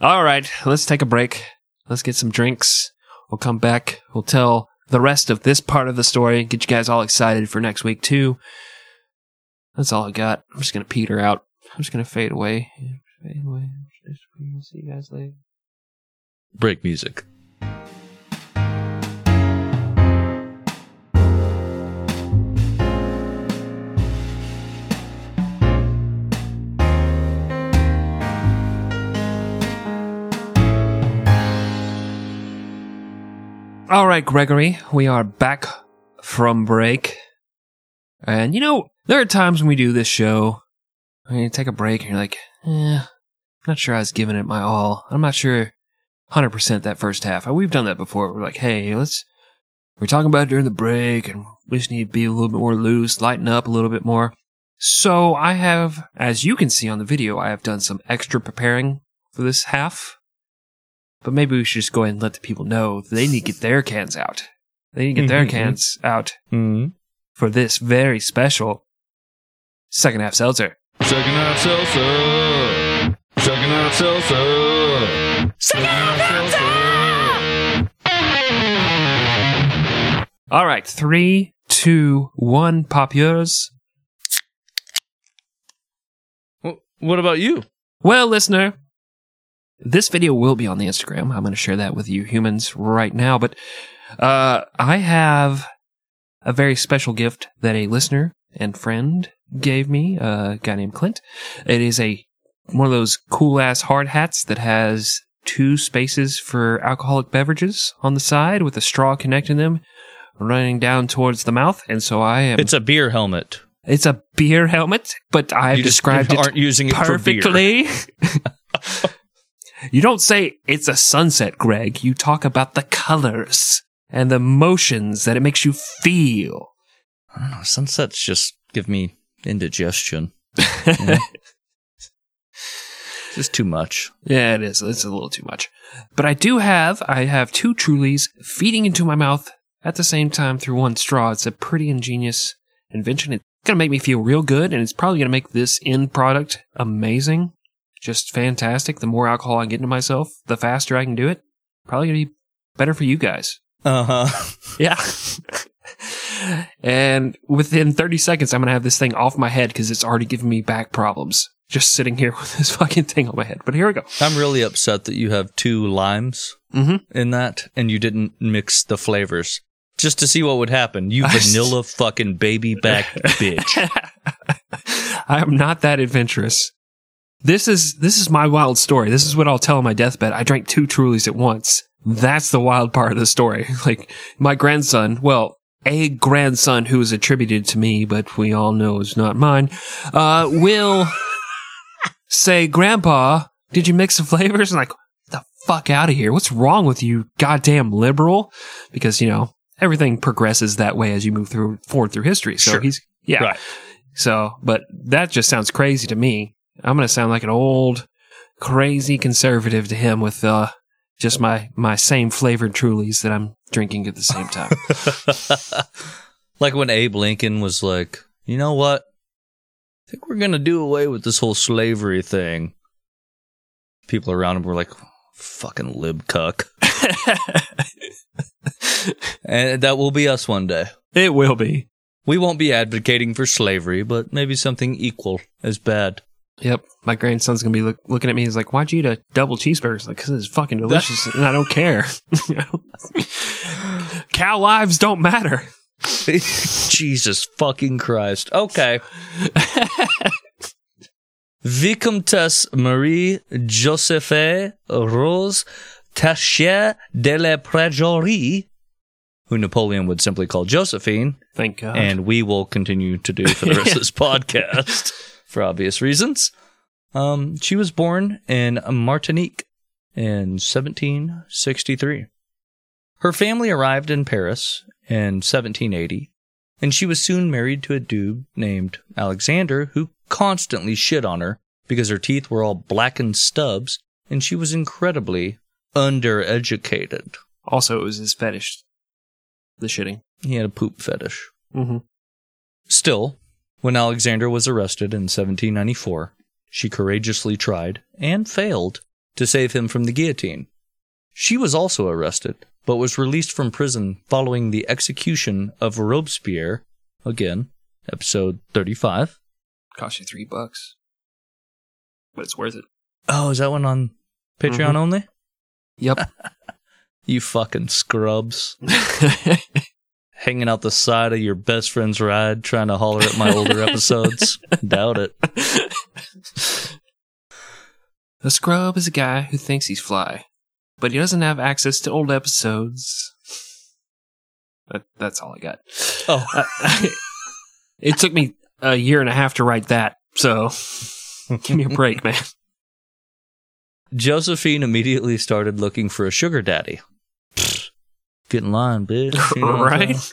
All right, let's take a break. Let's get some drinks. We'll come back. We'll tell the rest of this part of the story. Get you guys all excited for next week too. That's all I got. I'm just gonna peter out. I'm just gonna fade away. Fade away. See you guys later. Break music. All right, Gregory, we are back from break. And you know, there are times when we do this show, when you take a break and you're like, eh, not sure I was giving it my all. I'm not sure 100% that first half. We've done that before. We're like, hey, let's, we're talking about during the break and we just need to be a little bit more loose, lighten up a little bit more. So I have, as you can see on the video, I have done some extra preparing for this half. But maybe we should just go ahead and let the people know that they need to get their cans out. They need to get their Mhm. cans out Mm-hmm. for this very special second half seltzer. Second half seltzer. Second half seltzer. Second half seltzer. All right, three, two, one, pop yours. What about you? Well, listener, this video will be on the Instagram. I'm going to share that with you humans right now. But uh, I have a very special gift that a listener and friend gave me, a guy named Clint. It is a one of those cool ass hard hats that has two spaces for alcoholic beverages on the side with a straw connecting them, running down towards the mouth. And so I am. It's a beer helmet. It's a beer helmet, but I've described it aren't using it perfectly. <laughs> <laughs> you don't say it's a sunset, Greg. You talk about the colors and the motions that it makes you feel. I don't know. Sunsets just give me indigestion. <laughs> It's just too much. Yeah, it is. It's a little too much. But I do have, I have two Trulies feeding into my mouth at the same time through one straw. It's a pretty ingenious invention. It's going to make me feel real good, and it's probably going to make this end product amazing. Just fantastic. The more alcohol I get into myself, the faster I can do it. Probably to be better for you guys. Uh huh. <laughs> Yeah. and within 30 seconds, I'm to have this thing off my head because it's already giving me back problems. Just sitting here <laughs> with this fucking thing on my head. But here we go. I'm really upset that you have two limes Mm-hmm. in that and you didn't mix the flavors just to see what would happen. You <laughs> vanilla fucking baby back bitch. I am not that adventurous. This is this is my wild story. This is what I'll tell on my deathbed. I drank two Trulies at once. That's the wild part of the story. <laughs> Like my grandson, well, a grandson who is attributed to me, but we all know is not mine, uh, will <laughs> say, "Grandpa, did you mix the flavors?" And like, the fuck out of here! What's wrong with you, goddamn liberal?" Because you know everything progresses that way as you move through forward through history. So Sure. he's yeah. Right. So, but that just sounds crazy to me. I'm going to sound like an old, crazy conservative to him with uh, just my my same flavored Trulies that I'm drinking at the same time. <laughs> like when Abe Lincoln was like, you know what? I think we're going to do away with this whole slavery thing. People around him were like, fucking lib cuck. <laughs> and that will be us one day. it will be. We won't be advocating for slavery, but maybe something equal as bad. Yep. My grandson's going to be look, looking at me. He's like, "Why'd you eat a double cheeseburger?" Like, because it's fucking delicious, and I don't care. <laughs> Cow lives don't matter. <laughs> Jesus fucking Christ. Okay. <laughs> Vicomtesse Marie Josephe Rose Tascher de la Pagerie, who Napoleon would simply call Josephine, Thank God. and we will continue to do for the rest of this podcast for obvious reasons. Um, she was born in Martinique in 1763. Her family arrived in Paris in 1780, and she was soon married to a dude named Alexander who constantly shit on her because her teeth were all blackened stubs and she was incredibly undereducated. also, it was his fetish, the shitting. He had a poop fetish. Mm-hmm. Still, when Alexander was arrested in 1794, she courageously tried and failed to save him from the guillotine. She was also arrested, but was released from prison following the execution of Robespierre. Again, episode 35. Cost you three bucks, but it's worth it. Oh, is that one on Patreon Mhm. only? Yep. <laughs> You fucking scrubs. <laughs> Hanging out the side of your best friend's ride trying to holler at my older episodes. <laughs> Doubt it. A scrub is a guy who thinks he's fly, but he doesn't have access to old episodes. That, that's all I got. Oh. Uh, <laughs> it took me a year and a half to write that, so give me a break, man. <laughs> Josephine immediately started looking for a sugar daddy. Get in line, bitch. <laughs> You know what right?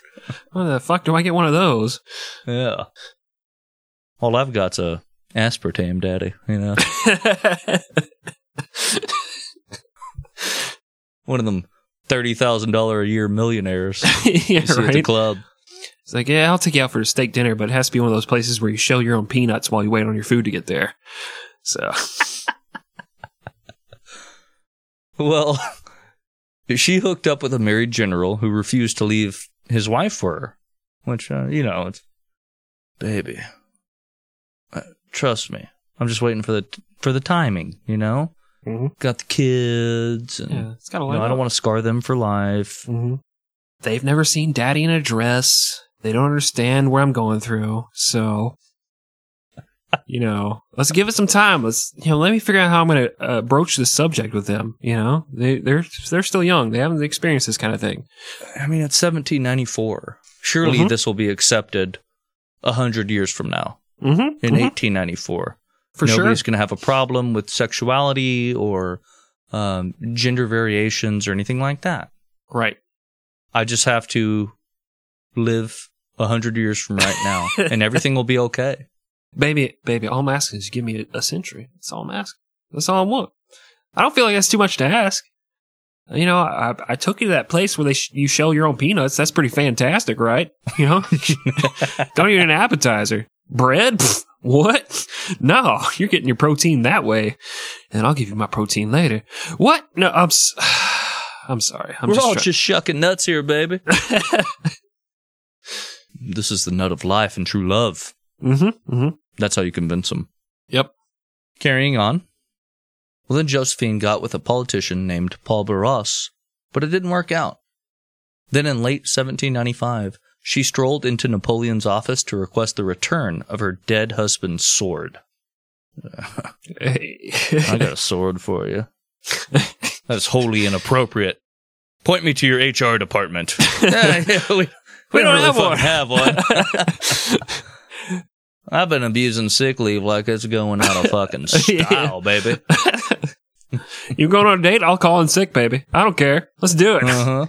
How the fuck do I get one of those? Yeah. All I've got's a aspartame daddy, you know? <laughs> One of them $30,000 a year millionaires <laughs> yeah, you see at the right. club. It's like, yeah, I'll take you out for a steak dinner, but it has to be one of those places where you shell your own peanuts while you wait on your food to get there. So, Well, she hooked up with a married general who refused to leave his wife for her, which, uh, you know, it's, baby, uh, trust me. I'm just waiting for the for the timing, you know. Mhm. Got the kids, and yeah, it's got a you lot. know, I don't want to scar them for life. hmm They've never seen daddy in a dress. They don't understand where I'm going through. So, you know, let's give it some time. Let's, you know, let me figure out how I'm going to uh, broach this subject with them. You know, they they're they're still young. They haven't experienced this kind of thing. I mean, it's 1794. Surely Mhm. this will be accepted a hundred years from now Mm-hmm. in 1894. For Nobody's sure. going to have a problem with sexuality or um, gender variations or anything like that. Right. I just have to live a hundred years from right now, and everything will be okay. <laughs> Baby, baby, all I'm asking is give me a, a century. That's all I'm asking. That's all I want. I don't feel like that's too much to ask. You know, I, I took you to that place where they sh- you shell your own peanuts. That's pretty fantastic, right? <laughs> You know, <laughs> don't eat an appetizer. Bread? Pfft, what? No, you're getting your protein that way, and I'll give you my protein later. What? No, I'm. S- <sighs> I'm sorry. I'm We're just all try- just shucking nuts here, baby. <laughs> this is the nut of life and true love. Mm-hmm. Mm-hmm. That's how you convince them. Yep. Carrying on. Well, then Josephine got with a politician named Paul Barras, but it didn't work out. Then in late 1795, she strolled into Napoleon's office to request the return of her dead husband's sword. <laughs> I got a sword for you. That's wholly inappropriate. Point me to your HR department. <laughs> Yeah, yeah, we, we don't have one. have one. <laughs> I've been abusing sick leave like it's going out of fucking <laughs> style, baby. <laughs> you going on a date? I'll call in sick, baby. I don't care. Let's do it. Uh huh.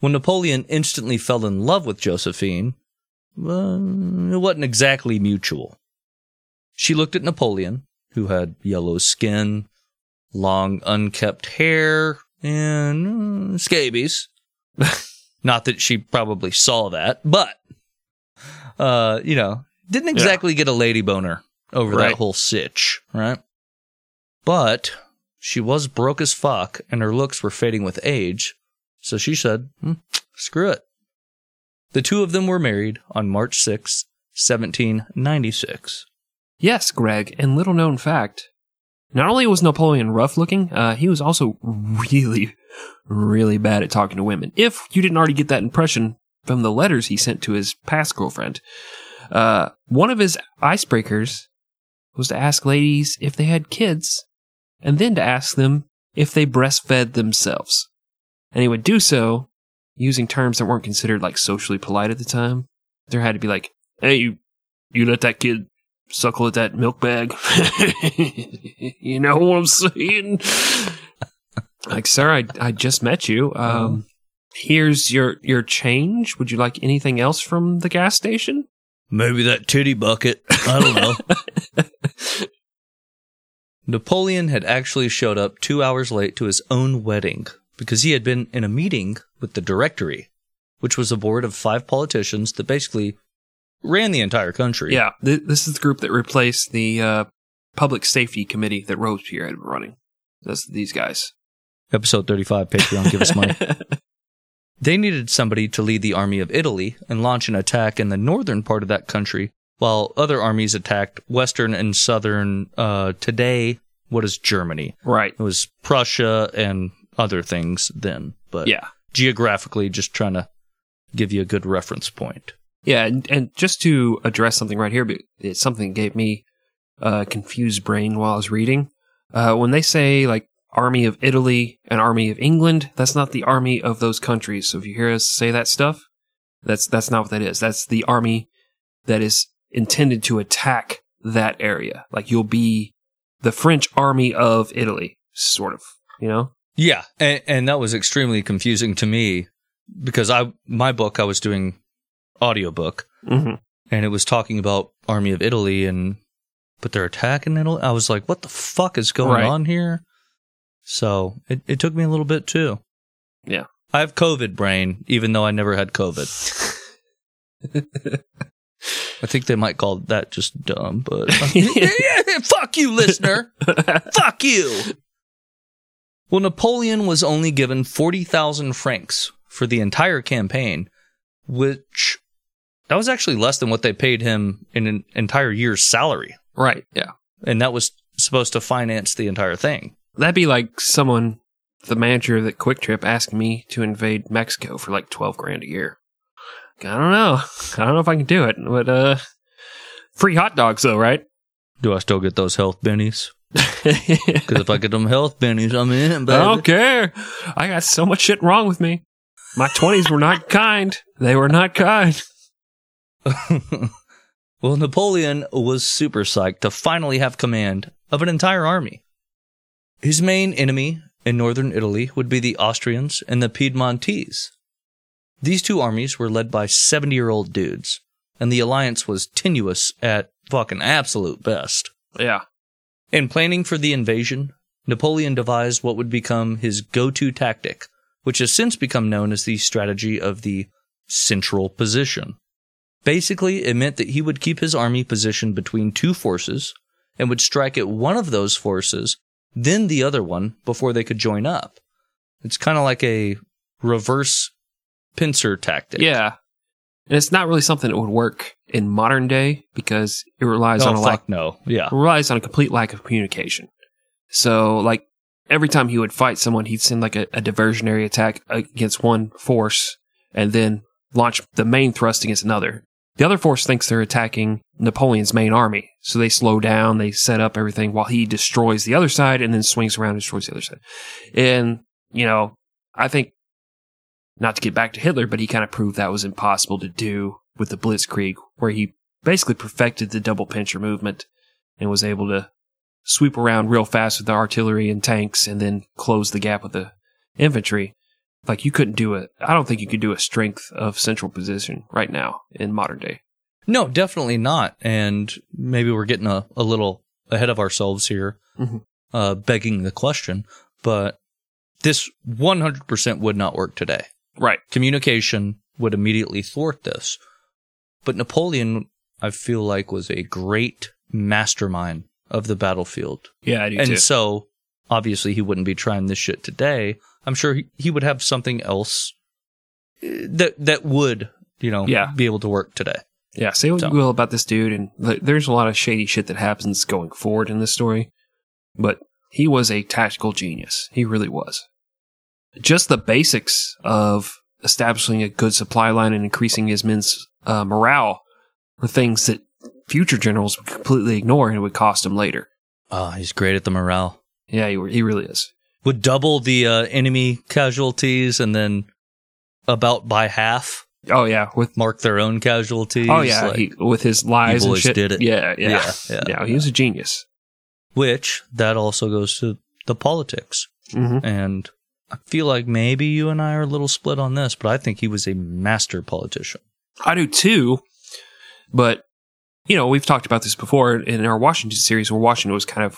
When Napoleon instantly fell in love with Josephine, well, it wasn't exactly mutual. She looked at Napoleon, who had yellow skin, long unkept hair, and uh, scabies. <laughs> Not that she probably saw that, but uh, you know, didn't exactly get a lady boner over Right. that whole sitch, right? But she was broke as fuck, and her looks were fading with age. So she said, "Hmm, "Screw it." The two of them were married on March 6, 1796. Yes, Greg, and little known fact. Not only was Napoleon rough looking, uh, he was also really, really bad at talking to women. If you didn't already get that impression from the letters he sent to his past girlfriend. Uh, one of his icebreakers was to ask ladies if they had kids, and then to ask them if they breastfed themselves. And he would do so using terms that weren't considered like socially polite at the time. There had to be like, hey, you, you let that kid suckle at that milk bag. <laughs> you know what I'm saying? like, sir, I, I just met you. Um, here's your, your change. Would you like anything else from the gas station? Maybe that titty bucket. I don't know. <laughs> Napoleon had actually showed up two hours late to his own wedding because he had been in a meeting with the Directory, which was a board of five politicians that basically ran the entire country. Yeah, th- this is the group that replaced the uh, public safety committee that Robespierre had been running. That's these guys. Episode 35, Patreon, give us money. <laughs> They needed somebody to lead the army of Italy and launch an attack in the northern part of that country, while other armies attacked western and southern, uh, today, what is Germany? right. It was Prussia and other things then, but Yeah. geographically, just trying to give you a good reference point. Yeah, and, and just to address something right here, but it's something that gave me a confused brain while I was reading. Uh, when they say like army of Italy and army of England, that's not the army of those countries. So if you hear us say that stuff, that's that's not what that is. That's the army that is intended to attack that area. Like you'll be the French army of Italy, sort of. You know? Yeah, and, and that was extremely confusing to me because I my book I was doing audiobook Mm-hmm. and it was talking about Army of Italy and but they're attacking Italy. I was like, what the fuck is going Right. on here? So it, it took me a little bit too. Yeah. I have COVID brain, even though I never had COVID. <laughs> I think they might call that just dumb, but <laughs> <laughs> fuck you, listener. fuck you. Well, Napoleon was only given 40,000 francs for the entire campaign, which that was actually less than what they paid him in an entire year's salary. right. Yeah. And that was supposed to finance the entire thing. That'd be like someone, the manager of that QuikTrip, asking me to invade Mexico for like twelve grand a year. I don't know. I don't know if I can do it. But uh, free hot dogs though, right? Do I still get those health bennies? <laughs> Because if I get them health bennies, I'm in, I don't care. I got so much shit wrong with me. My twenties were not kind. They were not kind. <laughs> well, Napoleon was super psyched to finally have command of an entire army. His main enemy in northern Italy would be the Austrians and the Piedmontese. These two armies were led by 70 year old dudes, and the alliance was tenuous at fucking absolute best. Yeah. In planning for the invasion, Napoleon devised what would become his go to tactic, which has since become known as the strategy of the central position. Basically, it meant that he would keep his army positioned between two forces and would strike at one of those forces, then the other one before they could join up. It's kind of like a reverse pincer tactic. Yeah. And it's not really something that would work in modern day because it relies Oh, on a lack no. Yeah. it relies on a complete lack of communication. So like every time he would fight someone, he'd send like a, a diversionary attack against one force and then launch the main thrust against another. The other force thinks they're attacking Napoleon's main army. So they slow down, they set up everything while he destroys the other side and then swings around and destroys the other side. And, you know, I think not to get back to Hitler, but he kind of proved that was impossible to do with the Blitzkrieg, where he basically perfected the double pincher movement and was able to sweep around real fast with the artillery and tanks and then close the gap with the infantry. Like you couldn't do it. I don't think you could do a strength of central position right now in modern day. No, definitely not. And maybe we're getting a, a little ahead of ourselves here, Mhm. uh, begging the question. But this 100% would not work today. Right. Communication would immediately thwart this. But Napoleon, I feel like, was a great mastermind of the battlefield. Yeah, I do and too. so, obviously, he wouldn't be trying this shit today. I'm sure he, he would have something else uh, that that would, you know, Yeah. be able to work today. Yeah, say what So- you will about this dude, and there's a lot of shady shit that happens going forward in this story, but he was a tactical genius. He really was. Just the basics of establishing a good supply line and increasing his men's uh, morale were things that future generals would completely ignore and it would cost him later. Oh, he's great at the morale. Yeah, he, he really is. Would double the uh, enemy casualties and then about by half Oh yeah, with mark their own casualties. oh yeah, like- he, with his lies and shit. did it. Yeah, yeah, Yeah, yeah, yeah. He was a genius. which that also goes to the politics. hmm And I feel like maybe you and I are a little split on this, but I think he was a master politician. I do too. But, you know, we've talked about this before in our Washington series where Washington was kind of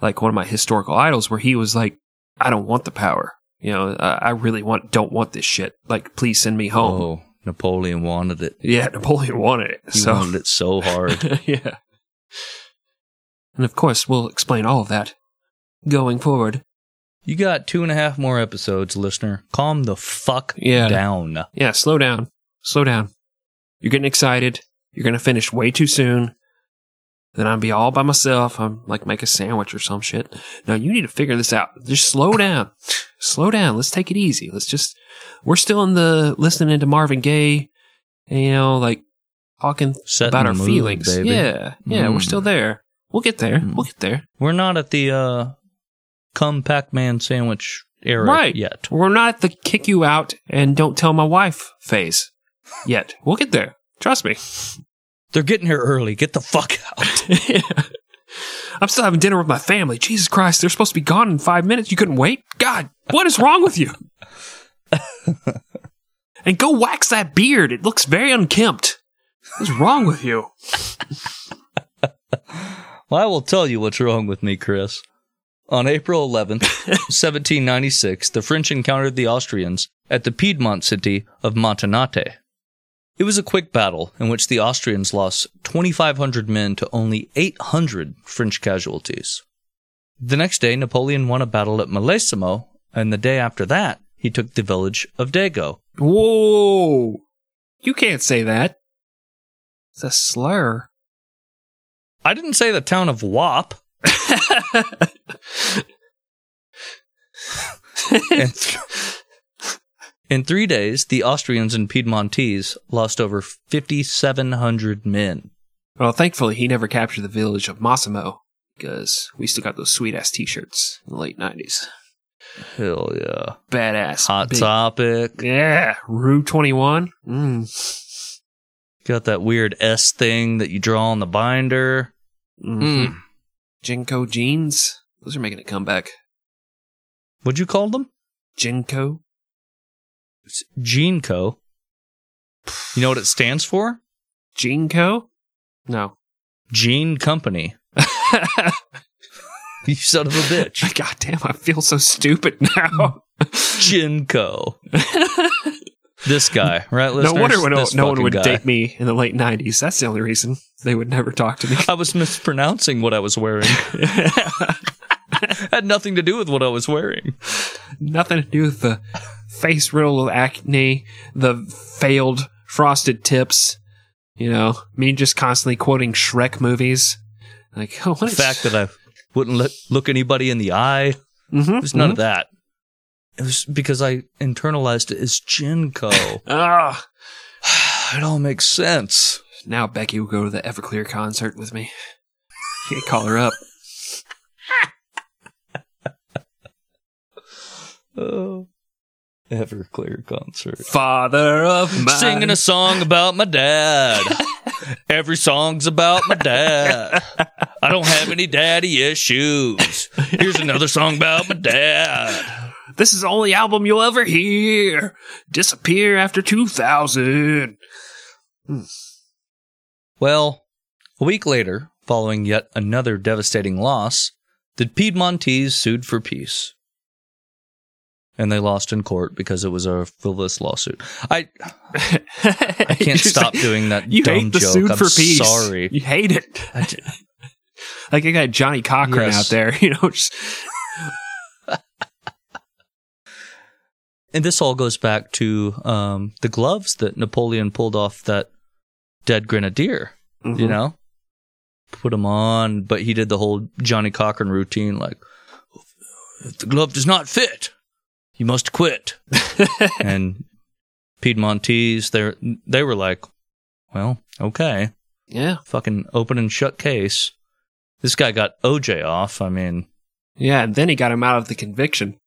like one of my historical idols where he was like, I don't want the power. You know, I really want, don't want this shit. Like, please send me home. Oh, Napoleon wanted it. Yeah, <laughs> Napoleon wanted it. He so, wanted it so hard. <laughs> yeah. And of course, we'll explain all of that going forward. you got two and a half more episodes, listener. Calm the fuck Yeah. down. Yeah, slow down. Slow down. You're getting excited. You're going to finish way too soon. Then I'd be all by myself. I'm like make a sandwich or some shit. No, you need to figure this out. Just slow down. slow down. Let's take it easy. Let's just, we're still in the listening to Marvin Gaye, you know, like talking Setting about our mood, feelings. baby. Yeah. Yeah. We're Mm. still there. We'll get there. Mm. We'll get there. We're not at the uh, come Pac Man sandwich era Right. yet. We're not at the kick you out and don't tell my wife phase yet. We'll get there. Trust me. They're getting here early. Get the fuck out. <laughs> Yeah. I'm still having dinner with my family. Jesus Christ, they're supposed to be gone in five minutes. You couldn't wait? God, what is wrong with you? <laughs> and go wax that beard. It looks very unkempt. What's wrong with you? <laughs> Well, I will tell you what's wrong with me, Chris. On April 11th, 1796, the French encountered the Austrians at the Piedmont city of Montenotte. It was a quick battle in which the Austrians lost 2,500 men to only 800 French casualties. The next day, Napoleon won a battle at Millesimo, and the day after that, he took the village of Dago. Whoa. You can't say that. It's a slur. I didn't say the town of Wap. <laughs> In, th- in three days, the Austrians and Piedmontese lost over 5,700 men. well, thankfully, he never captured the village of Mossimo because we still got those sweet ass t shirts in the late 90s. Hell yeah. Badass. Hot big- topic. Yeah. Rue 21. Mm. Got that weird S thing that you draw on the binder. Mm. Jinko jeans. Those are making a comeback. What'd you call them? Jinko. It's Gene Co. You know what it stands for? Jinko? No. Gene Company. <laughs> You son of a bitch. <laughs> God damn, I feel so stupid now. <laughs> Jinko. this guy, right? no wonder when no, no one would guy. date me in the late 90s. That's the only reason they would never talk to me. I was mispronouncing what I was wearing. <laughs> Had nothing to do with what I was wearing. Nothing to do with the face riddle of acne, the failed frosted tips. You know, me just constantly quoting Shrek movies. Like, oh, what The fact that I wouldn't let, look anybody in the eye. Mhm, It was none mhm. of that. It was because I internalized it as Jinko. <laughs> <sighs> Ah, it all makes sense. now Becky will go to the Everclear concert with me. Can't call her up. Oh. Everclear concert. Father of mine. Singing a song about my dad. Every song's about my dad. I don't have any daddy issues. Here's another song about my dad. This is the only album you'll ever hear. Disappear after 2000. Well, a week later, following yet another devastating loss, the Piedmontese sued for peace. And they lost in court because it was a frivolous lawsuit. I I <laughs> can't stop doing that You dumb hate the joke. suit I'm for peace. sorry. You hate it. <laughs> I like I got Johnnie Cochran Yes. out there, <laughs> you know, just And this all goes back to um, the gloves that Napoleon pulled off that dead grenadier. You Mhm. know, put them on, but he did the whole Johnnie Cochran routine, like if the glove does not fit, you must quit. <laughs> and Piedmontese, they they were like, well, okay, yeah, fucking open and shut case. This guy got OJ off. I mean, yeah. And then he got him out of the conviction.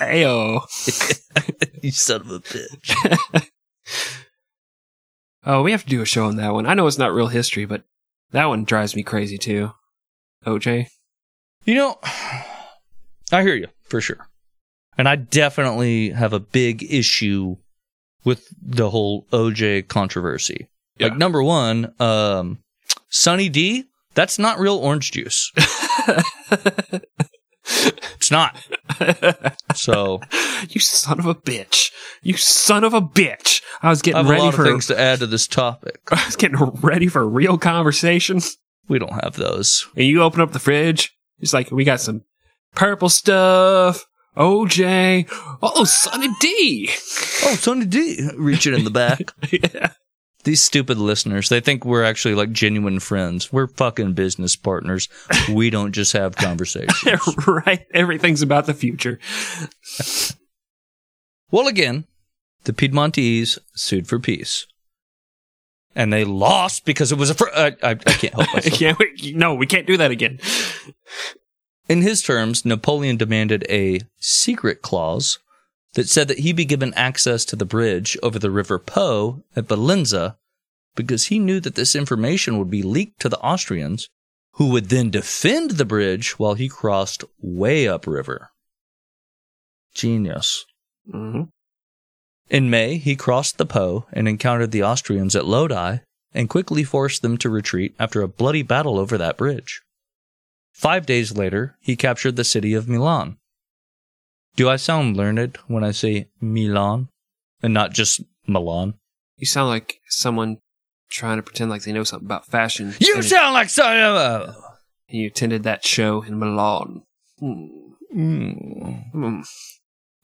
Ayo. <laughs> you son of a bitch. <laughs> Oh, we have to do a show on that one. I know it's not real history, but that one drives me crazy too. OJ. You know, I hear you for sure. And I definitely have a big issue with the whole OJ controversy. Yeah. Like number one, um Sunny D, that's not real orange juice. <laughs> It's not. So <laughs> you son of a bitch. You son of a bitch. I was I getting a ready lot for of things to add to this topic. <laughs> I was getting ready for a real conversation. We don't have those. And you open up the fridge. It's like we got some purple stuff. OJ. Oh, Sunny D. Oh, Sunny D reaching in the back. <laughs> yeah. These stupid listeners, they think we're actually like genuine friends. We're fucking business partners. We don't just have conversations. <laughs> right. Everything's about the future. Well, again, the Piedmontese sued for peace. And they lost because it was a. Fr- I, I, I can't help <laughs> myself. yeah, we, no, we can't do that again. In his terms, Napoleon demanded a secret clause that said that he be given access to the bridge over the River Po at Valenza because he knew that this information would be leaked to the Austrians, who would then defend the bridge while he crossed way upriver. Genius. Mm-hmm. In May, he crossed the Po and encountered the Austrians at Lodi and quickly forced them to retreat after a bloody battle over that bridge. Five days later, he captured the city of Milan. Do I sound learned when I say Milan and not just Milan? You sound like someone trying to pretend like they know something about fashion. You and, sound like so. Uh, you attended that show in Milan. Hmm. mm. Hmm.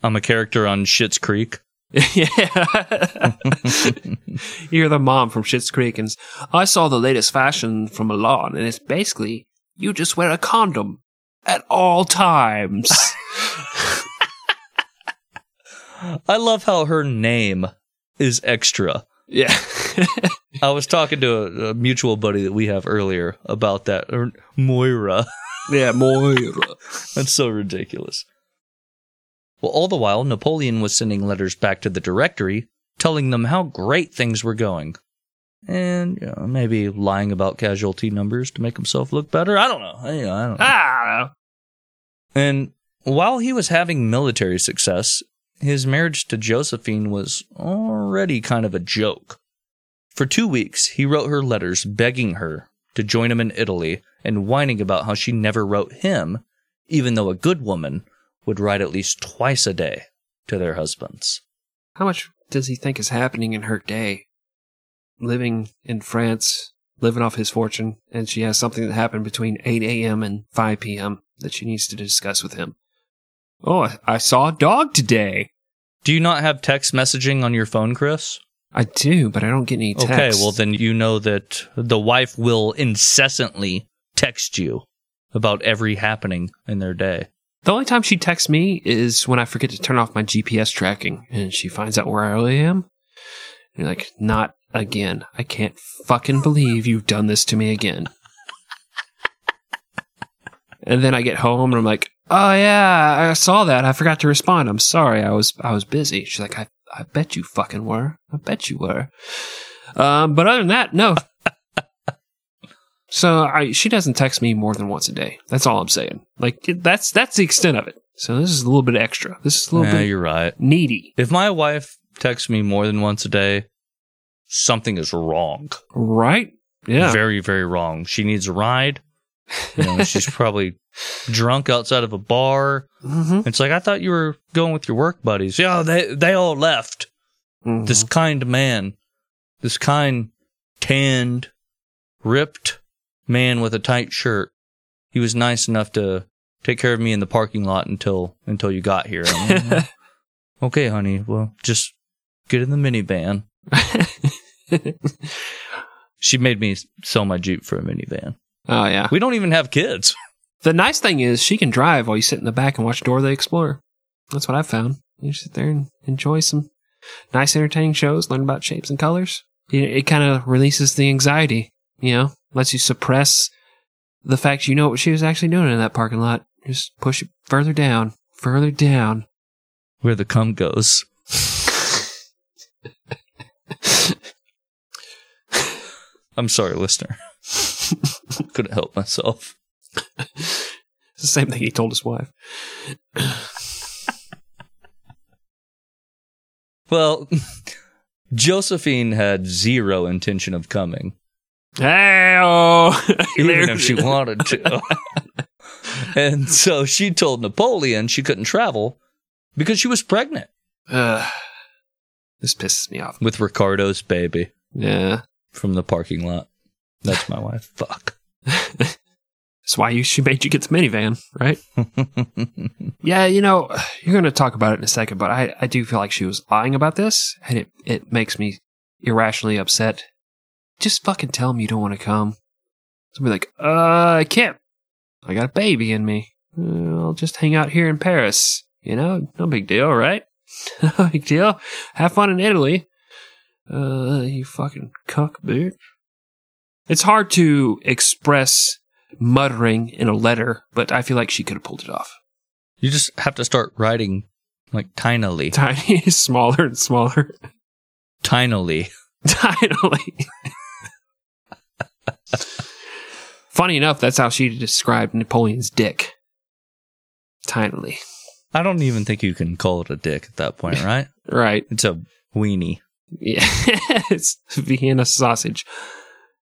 I'm a character on Schitt's Creek. yeah. <laughs> <laughs> You're the mom from Schitt's Creek, and I saw the latest fashion from Milan, and it's basically you just wear a condom at all times. <laughs> I love how her name is extra. yeah. <laughs> I was talking to a, a mutual buddy that we have earlier about that. Or Moira. yeah, Moira. <laughs> That's so ridiculous. Well, all the while, Napoleon was sending letters back to the Directory telling them how great things were going. And you know, maybe lying about casualty numbers to make himself look better. I don't know. I, you know, I don't know. Ah, And while he was having military success, his marriage to Josephine was already kind of a joke. For two weeks, he wrote her letters begging her to join him in Italy and whining about how she never wrote him even though a good woman would write at least twice a day to their husbands. How much does he think is happening in her day? Living in France, living off his fortune, and she has something that happened between 8 a.m. and 5 p.m. that she needs to discuss with him. Oh, I- I saw a dog today. Do you not have text messaging on your phone, Chris? I do, but I don't get any text. Okay, well, then you know that the wife will incessantly text you about every happening in their day. The only time she texts me is when I forget to turn off my GPS tracking and she finds out where I really am. You're like, not again. I can't fucking believe you've done this to me again. and then I get home and I'm like, oh yeah, I saw that. I forgot to respond. I'm sorry. I was I was busy. She's like, I I bet you fucking were. I bet you were. Um, but other than that, no. So I, she doesn't text me more than once a day. That's all I'm saying. Like that's that's the extent of it. So this is a little bit extra. This is a little Yeah, bit you're right. needy, If my wife texts me more than once a day, something is wrong. right? Yeah. Very, very wrong. She needs a ride. You know, <laughs> she's probably drunk outside of a bar. hmm It's like I thought you were going with your work buddies. Yeah, they they all left. This kind man, this kind, tanned, ripped man with a tight shirt. He was nice enough to take care of me in the parking lot until until you got here. Like, <laughs> okay, honey. Well, just get in the minivan. <laughs> <laughs> She made me sell my Jeep for a minivan. oh yeah. We don't even have kids. The nice thing is she can drive while you sit in the back and watch Dora the Explorer. That's what I've found. You sit there and enjoy some nice, entertaining shows, learn about shapes and colors. It, it kind of releases the anxiety, you know, lets you suppress the fact you know what she was actually doing in that parking lot. Just push it further down, further down. Where the cum goes. <laughs> I'm sorry, listener. <laughs> Couldn't help myself. It's the same thing he told his wife. Well, <laughs> Josephine had zero intention of coming, Hey, oh, <laughs> even if she wanted to. and so she told Napoleon she couldn't travel because she was pregnant Uh, this pisses me off. with Ricardo's baby Yeah. From the parking lot. That's my wife. <laughs> Fuck. That's why you, she made you get the minivan, right? <laughs> Yeah, you know, you're going to talk about it in a second, but I, I do feel like she was lying about this, and it, it makes me irrationally upset. Just fucking tell me you don't want to come. Somebody like, uh, I can't. I got a baby in me. Uh, I'll just hang out here in Paris. You know, no big deal, right? <laughs> no big deal. Have fun in Italy. Uh, you fucking cuck, bitch. It's hard to express muttering in a letter, but I feel like she could have pulled it off. You just have to start writing like tinily. Tiny, <laughs> smaller and smaller. Tinily. Tinily. Funny enough, that's how she described Napoleon's dick. Tinily. I don't even think you can call it a dick at that point, <laughs> right? Right. It's a weenie. <laughs> Yeah. it's Vienna sausage.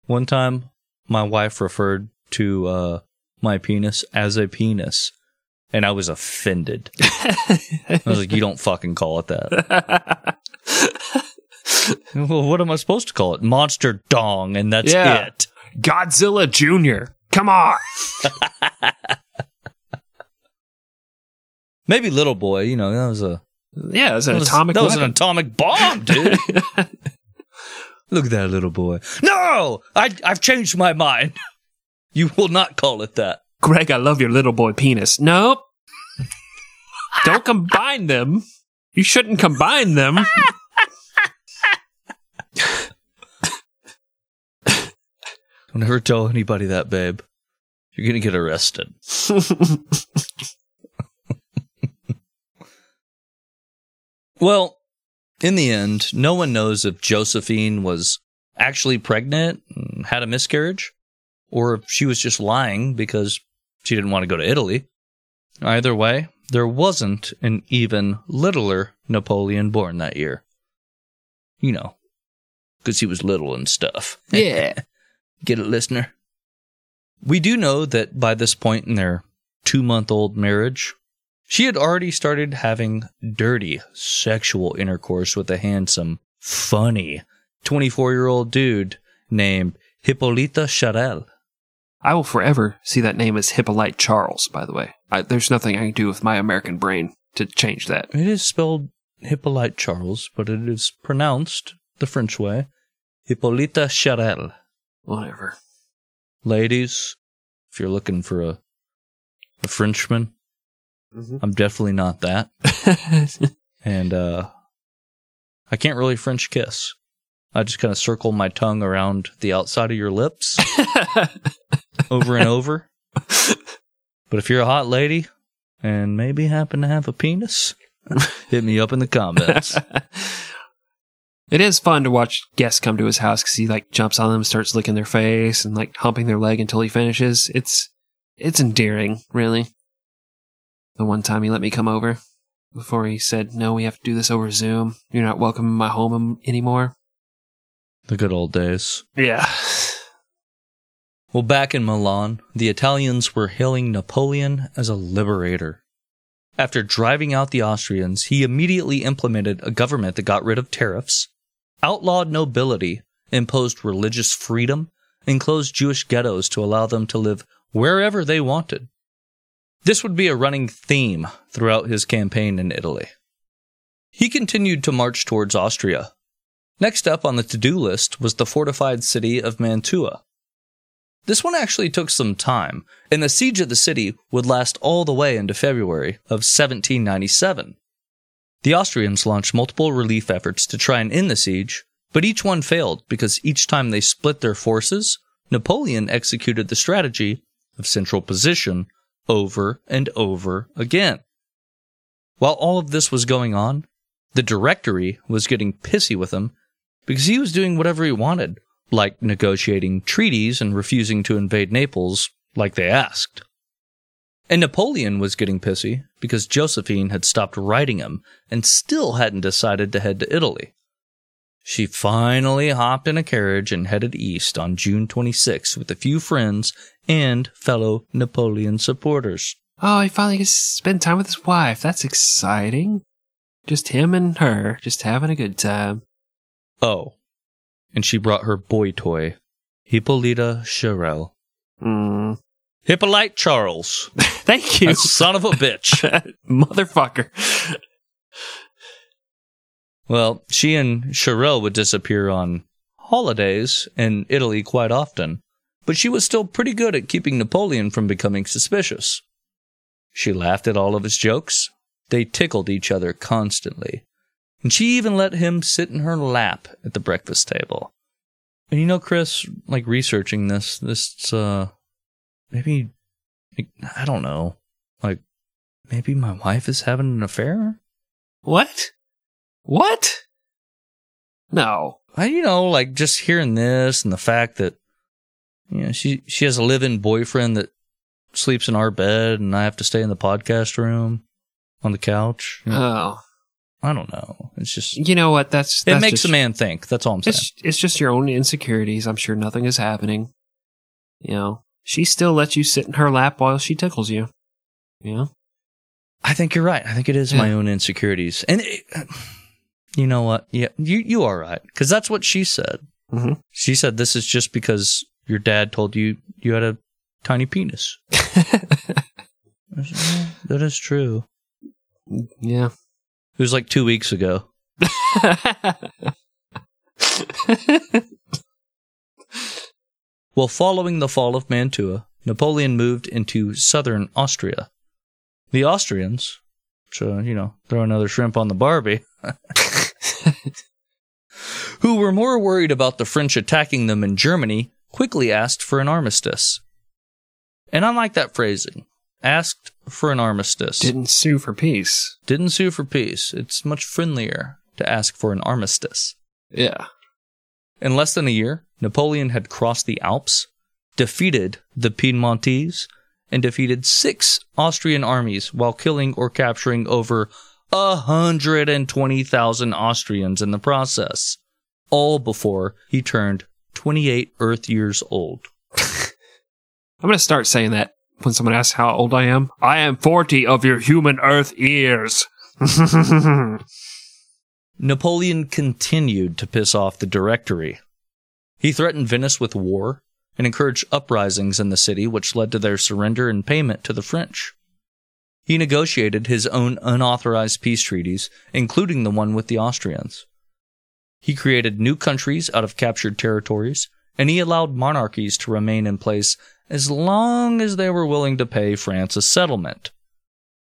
One time, my wife referred to uh, my penis as a penis, and I was offended. I was like, "You don't fucking call it that." <laughs> well, what am I supposed to call it? Monster dong, and that's Yeah. it. Godzilla Jr. Come on. <laughs> Maybe little boy. You know, that was a Yeah, it's an that was, atomic that was an atomic bomb, dude. <laughs> Look at that little boy. No, I I've changed my mind. You will not call it that. Greg, I love your little boy penis. Nope. <laughs> Don't combine them. You shouldn't combine them. Don't ever tell anybody that, babe. You're gonna get arrested. <laughs> Well, in the end, no one knows if Josephine was actually pregnant and had a miscarriage, or if she was just lying because she didn't want to go to Italy. Either way, there wasn't an even littler Napoleon born that year. You know, because he was little and stuff. <laughs> yeah. Get it, listener? We do know that by this point in their two month old marriage, she had already started having dirty sexual intercourse with a handsome, funny 24 year old dude named Hippolyta Charel. I will forever see that name as Hippolyte Charles, by the way. I, there's nothing I can do with my American brain to change that. It is spelled Hippolyte Charles, but it is pronounced the French way Hippolyta Charel. Whatever. Ladies, if you're looking for a, a Frenchman, Mhm. I'm definitely not that. <laughs> And uh, I can't really French kiss. I just kind of circle my tongue around the outside of your lips <laughs> over and over. But if you're a hot lady and maybe happen to have a penis, hit me up in the comments. <laughs> it is fun to watch guests come to his house because he like jumps on them, starts licking their face, and like humping their leg until he finishes. It's it's endearing, really. The one time he let me come over before he said, "No, we have to do this over Zoom. You're not welcome in my home anymore." the good old days. Yeah. <laughs> Well, back in Milan, the Italians were hailing Napoleon as a liberator. After driving out the Austrians, he immediately implemented a government that got rid of tariffs, outlawed nobility, imposed religious freedom, and closed Jewish ghettos to allow them to live wherever they wanted. This would be a running theme throughout his campaign in Italy. He continued to march towards Austria. Next up on the to do list was the fortified city of Mantua. This one actually took some time, and the siege of the city would last all the way into February of 1797. The Austrians launched multiple relief efforts to try and end the siege, but each one failed because each time they split their forces, Napoleon executed the strategy of central position over and over again. While all of this was going on, the Directory was getting pissy with him because he was doing whatever he wanted, like negotiating treaties and refusing to invade Naples like they asked. And Napoleon was getting pissy because Josephine had stopped writing him and still hadn't decided to head to Italy. She finally hopped in a carriage and headed east on June 26 with a few friends and fellow Napoleon supporters. Oh, he finally gets to spend time with his wife. That's exciting. Just him and her, just having a good time. Oh, and she brought her boy toy, Hippolyta Charel. Mm. <laughs> Hippolyte Charles. Thank you, That son of a bitch. <laughs> motherfucker. Well, she and Charel would disappear on holidays in Italy quite often, but she was still pretty good at keeping Napoleon from becoming suspicious. She laughed at all of his jokes. They tickled each other constantly. And she even let him sit in her lap at the breakfast table. And you know, Chris, like researching this, this, uh, maybe, I don't know, like, maybe my wife is having an affair? What? What? No. I, you know, like just hearing this and the fact that, you know, she she has a live-in boyfriend that sleeps in our bed, and I have to stay in the podcast room on the couch. You know, Oh. I don't know. It's just You know what? That's, it makes just, a man think. That's all I'm saying. It's it's just your own insecurities. I'm sure nothing is happening. You know, she still lets you sit in her lap while she tickles you. You know, I think you're right. I think it is my own insecurities, and it, you know what? Yeah, you you are right because that's what she said. Mhm. She said this is just because your dad told you you had a tiny penis. <laughs> Said, "Yeah, that is true. yeah. It was like two weeks ago. Well, following the fall of Mantua, Napoleon moved into southern Austria. The Austrians, so, you know, throw another shrimp on the Barbie, <laughs> <laughs> who were more worried about the French attacking them in Germany, quickly asked for an armistice. And I like that phrasing asked for an armistice. Didn't sue for peace. Didn't sue for peace. It's much friendlier to ask for an armistice. Yeah. In less than a year, Napoleon had crossed the Alps, defeated the Piedmontese, and defeated six Austrian armies while killing or capturing over 120,000 Austrians in the process, all before he turned 28 Earth years old. <laughs> I'm gonna start saying that when someone asks how old I am. I am 40 of your human earth years. <laughs> Napoleon continued to piss off the Directory. He threatened Venice with war and encouraged uprisings in the city, which led to their surrender and payment to the French. He negotiated his own unauthorized peace treaties, including the one with the Austrians. He created new countries out of captured territories, and he allowed monarchies to remain in place as long as they were willing to pay France a settlement.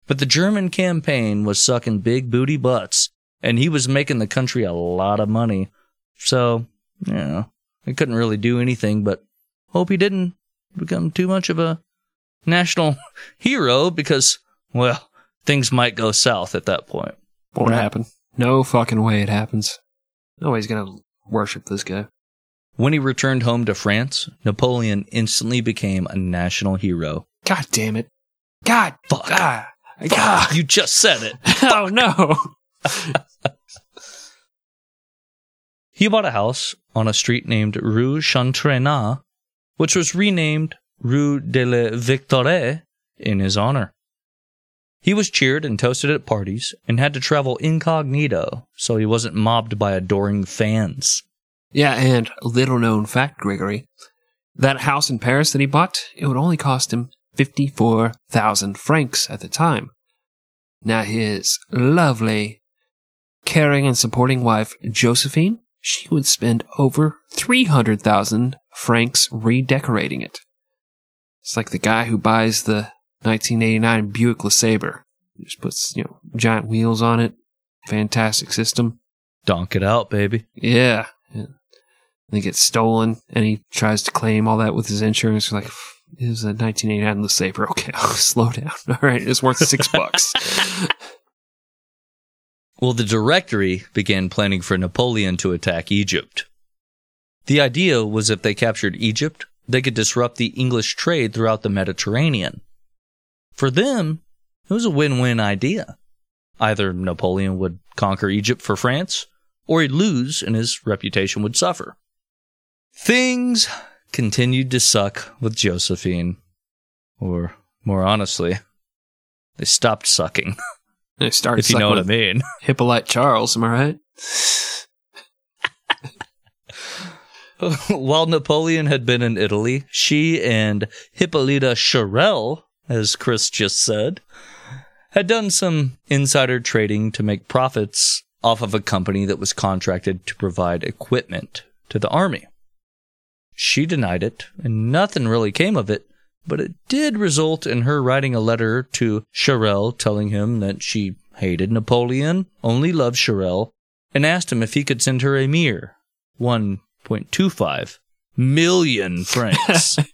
But the German campaign was sucking big booty butts, and he was making the country a lot of money. So, you know, he couldn't really do anything but hope he didn't become too much of a national <laughs> hero because, well, things might go south at that point. Won't Right. happen. No fucking way it happens. Nobody's gonna worship this guy. When he returned home to France, Napoleon instantly became a national hero. God damn it. God. Fuck. God. God. You just said it. <laughs> Oh no. <laughs> He bought a house on a street named Rue Chantrainat, which was renamed Rue de la Victoire in his honor. He was cheered and toasted at parties and had to travel incognito so he wasn't mobbed by adoring fans. Yeah, and little known fact, Gregory. That house in Paris that he bought, it would only cost him 54,000 francs at the time. Now his lovely, caring and supporting wife, Josephine, she would spend over 300,000 francs redecorating it. It's like the guy who buys the 1989 Buick LeSabre. Just puts, you know, giant wheels on it. Fantastic system. Donk it out, baby. Yeah. yeah. And it gets stolen, and he tries to claim all that with his insurance. Like, it was a 1989 LeSabre. Okay, <laughs> I'll slow down. <laughs> All right, it's worth six bucks. <laughs> Well, the Directory began planning for Napoleon to attack Egypt. The idea was if they captured Egypt, they could disrupt the English trade throughout the Mediterranean. For them, it was a win win idea. Either Napoleon would conquer Egypt for France, or he'd lose and his reputation would suffer. Things continued to suck with Josephine. Or, more honestly, they stopped sucking, <laughs> They started if you know what I mean. Hippolyte Charles, am I right? <laughs> While Napoleon had been in Italy, she and Hippolyta Charel, as Chris just said, had done some insider trading to make profits off of a company that was contracted to provide equipment to the army. She denied it, and nothing really came of it, but it did result in her writing a letter to Charel telling him that she hated Napoleon, only loved Charel, and asked him if he could send her a mere 1.25 million francs. <laughs>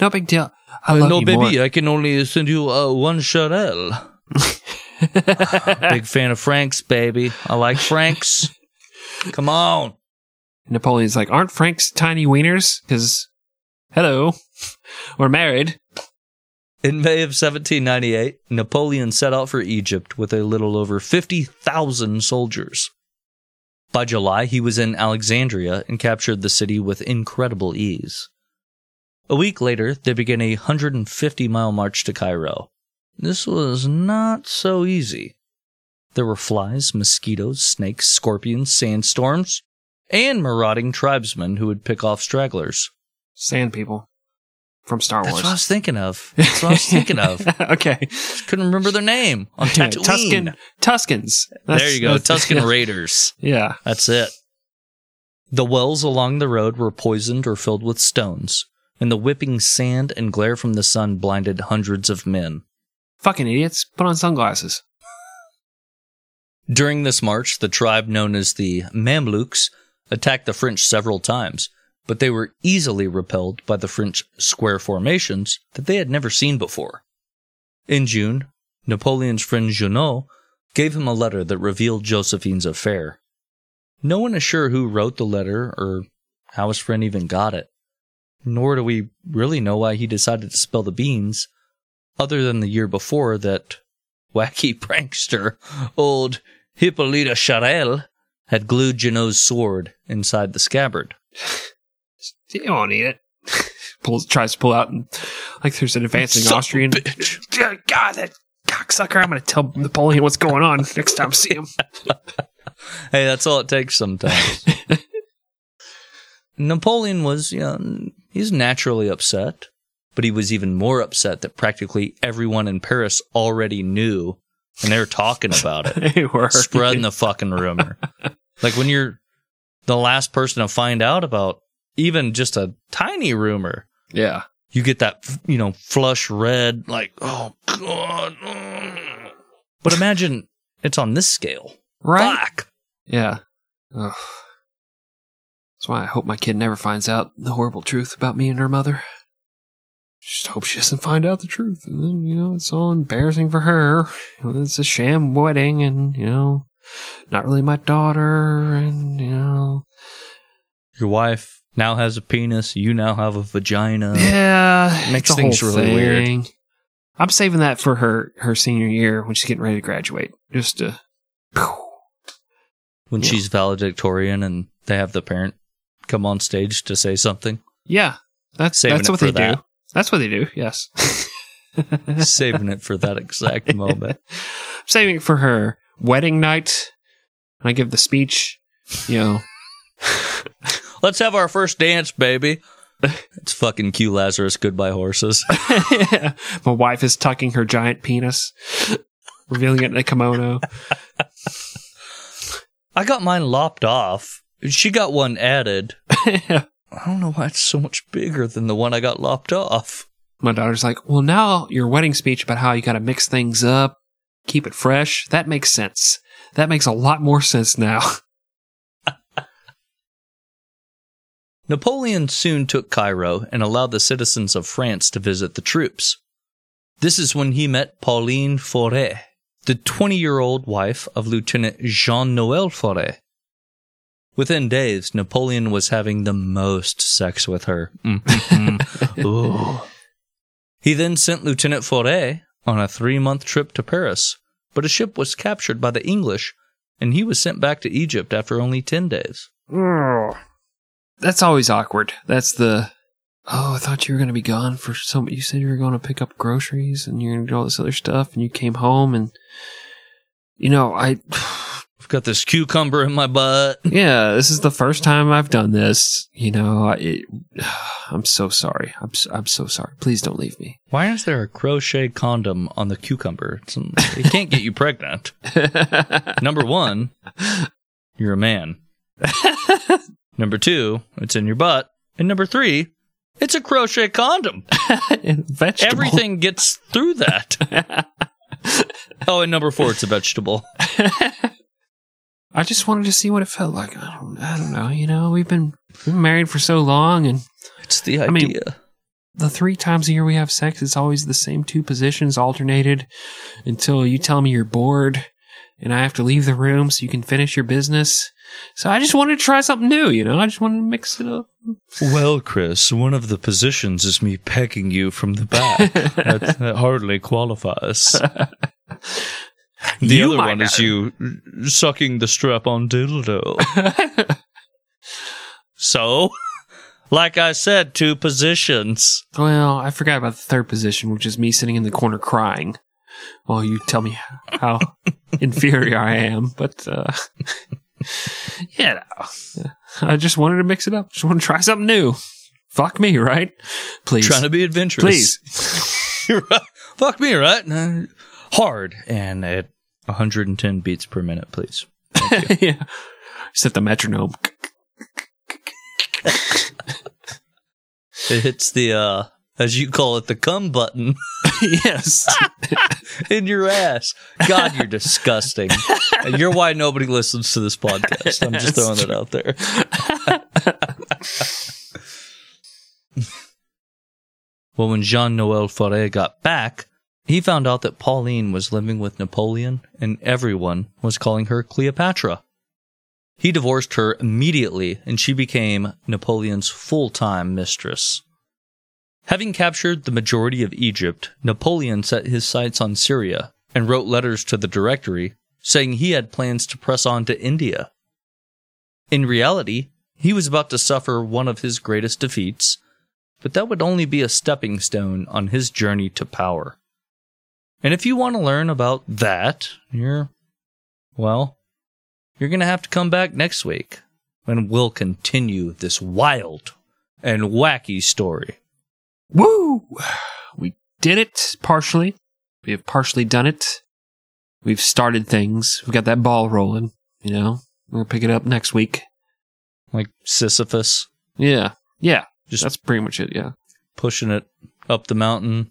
No big deal. I love no, you baby, more. I can only send you uh, one Charel. <laughs> Big fan of Franks, baby. I like Franks. Come on. Napoleon's like, aren't Frank's tiny wieners? Because, hello, we're married. In May of 1798, Napoleon set out for Egypt with a little over 50,000 soldiers. By July, he was in Alexandria and captured the city with incredible ease. A week later, they began a 150 mile march to Cairo. This was not so easy. There were flies, mosquitoes, snakes, scorpions, sandstorms, and marauding tribesmen who would pick off stragglers. Sand people from Star That's Wars. what I was thinking of. That's what I was thinking of. <laughs> okay. Couldn't remember their name on Tatooine. Tusken. Tuskens. There you go, that's- Tusken <laughs> Raiders. Yeah. That's it. The wells along the road were poisoned or filled with stones, and the whipping sand and glare from the sun blinded hundreds of men. Fucking idiots. Put on sunglasses. During this march, the tribe known as the Mamluks attacked the French several times, but they were easily repelled by the French square formations that they had never seen before. In June, Napoleon's friend Junot gave him a letter that revealed Josephine's affair. No one is sure who wrote the letter or how his friend even got it, nor do we really know why he decided to spill the beans, other than the year before that wacky <laughs> prankster, old Hippolyte Charel, had glued Junot's sword inside the scabbard. <laughs> You won't eat it. <laughs> pulls tries to pull out and like there's an advancing Son Austrian. Yeah, God, that cocksucker! I'm gonna tell Napoleon what's going on next time I see him. <laughs> Hey, that's all it takes sometimes. <laughs> Napoleon was, you know, he's naturally upset, but he was even more upset that practically everyone in Paris already knew and they were talking about it, they were spreading the fucking rumor. Like when you're the last person to find out about even just a tiny rumor, yeah. you get that, you know, flush red, like, oh God. But imagine it's on this scale. Right? Fuck. Yeah. Ugh. That's why I hope my kid never finds out the horrible truth about me and her mother. Just hope she doesn't find out the truth. And then, you know, it's all embarrassing for her. It's a sham wedding and, you know, not really my daughter and, you know. Your wife now has a penis. You now have a vagina. Yeah. makes it's things really weird. I'm saving that for her, her senior year when she's getting ready to graduate. Just to. When Yeah. she's valedictorian and they have the parent come on stage to say something. Yeah. That's, Saving that's what they that. do. That's what they do, yes. <laughs> Saving it for that exact <laughs> moment. saving it for her wedding night. And I give the speech, you know. <laughs> Let's have our first dance, baby. <laughs> It's fucking Q Lazzarus, goodbye horses. <laughs> My wife is tucking her giant penis, revealing it in a kimono. <laughs> I got mine lopped off. She got one added. I don't know why it's so much bigger than the one I got lopped off. My daughter's like, Well, now your wedding speech about how you got to mix things up, keep it fresh, that makes sense. That makes a lot more sense now. Napoleon soon took Cairo and allowed the citizens of France to visit the troops. This is when he met Pauline Forêt, the 20 year old wife of Lieutenant Jean Noel Forêt. Within days, Napoleon was having the most sex with her. <laughs> Mhm. He then sent Lieutenant Forêt on a three month trip to Paris, but a ship was captured by the English, and he was sent back to Egypt after only 10 days. That's always awkward. That's the. Oh, I thought you were going to be gone for some. You said you were going to pick up groceries and you're going to do all this other stuff, and you came home and. You know, I. I've <sighs> got this cucumber in my butt. <laughs> Yeah, this is the first time I've done this. You know, I, it, <sighs> I'm so sorry. I'm so, I'm so sorry. Please don't leave me. Why is there a crochet condom on the cucumber? It's, it can't get you pregnant. <laughs> Number one, you're a man. <laughs> Number two, it's in your butt. And number three, it's a crochet condom. <laughs> Everything gets through that. <laughs> oh, and number four, it's a vegetable. <laughs> I just wanted to see what it felt like. I don't, I don't know. You know, we've been, we've been married for so long, and It's the idea. I mean- the three times a year we have sex, it's always the same two positions alternated until you tell me you're bored and I have to leave the room so you can finish your business. So I just wanted to try something new, you know? I just wanted to mix it up. well, Chris, one of the positions is me pegging you from the back. <laughs> that, that hardly qualifies. <laughs> The You other one is you sucking the strap on dildo. <laughs> so, like I said, two positions. Well, I forgot about the third position, which is me sitting in the corner crying while you tell me how inferior I am. But, uh, <laughs> yeah, no. I just wanted to mix it up. Just want to try something new. Fuck me, right? Please. Trying to be adventurous. Please. Right. <laughs> Fuck me, right? Uh, hard and at 110 beats per minute, please. <laughs> yeah. Set the metronome. It hits the, uh, as you call it, the cum button <laughs> yes. <laughs> in your ass. God, you're disgusting. <laughs> You're why nobody listens to this podcast. I'm just throwing it out there. well, when Jean Noel Forêt got back, he found out that Pauline was living with Napoleon and everyone was calling her Cleopatra. He divorced her immediately and she became Napoleon's full time mistress. Having captured the majority of Egypt, Napoleon set his sights on Syria and wrote letters to the Directory saying he had plans to press on to India. In reality, he was about to suffer one of his greatest defeats but that would only be a stepping stone on his journey to power. And if you want to learn about that, you're, well, you're going to have to come back next week when we'll continue this wild and wacky story. Woo! We did it partially. We have partially done it. We've started things. We've got that ball rolling. You know, we're pick it up next week. Like Sisyphus, Yeah, yeah. Just- that's pretty much it. Yeah. pushing it up the mountain,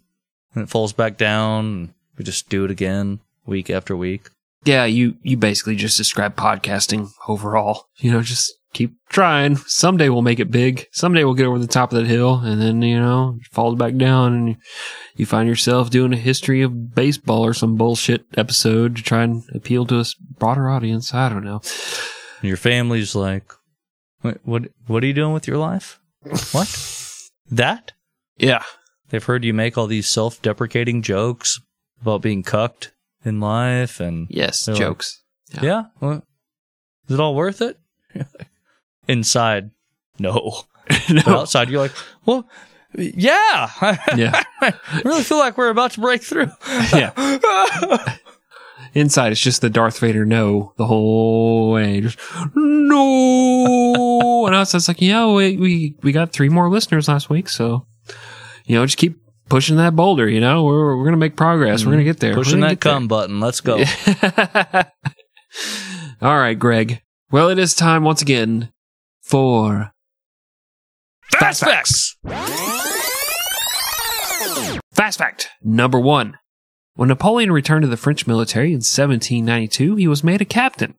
and it falls back down. And we just do it again week after week. Yeah, you you basically just describe podcasting overall. You know, just keep trying. Someday we'll make it big. Someday we'll get over the top of that hill, and then you know falls back down, and you, you find yourself doing a history of baseball or some bullshit episode to try and appeal to a broader audience. I don't know. And your family's like, what, what, what are you doing with your life? What? that? Yeah, They've heard you make all these self deprecating jokes about being cucked in life and yes, They're like- jokes. Yeah. yeah, well, is it all worth it? <laughs> Inside, no. <laughs> But no. outside, you're like, well, yeah. <laughs> Yeah. I really feel like we're about to break through. <laughs> Yeah. Inside, it's just the Darth Vader no the whole way. Just no. and outside, it's like, yeah, we, we we got three more listeners last week, so you know, just keep pushing that boulder. You know, we're we're gonna make progress. We're gonna mm-hmm. get there. Pushing that cum button. Let's go. All right, Greg. Well, it is time once again for Fast facts. Fast fact number one. When Napoleon returned to the French military in 1792, he was made a captain.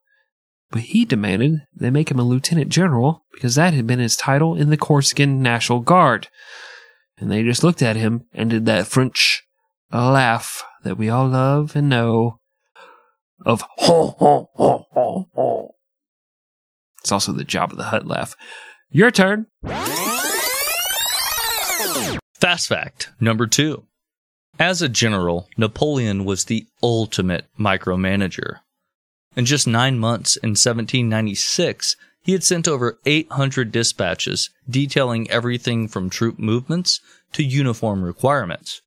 But he demanded they make him a lieutenant general because that had been his title in the Corsican National Guard. And they just looked at him and did that French laugh that we all love and know of ho ho ho ho ho. It's also the Jabba the Hutt laugh. Your turn. Fast fact number two. As a general, Napoleon was the ultimate micromanager. In just nine months in 1796, he had sent over 800 dispatches detailing everything from troop movements to uniform requirements.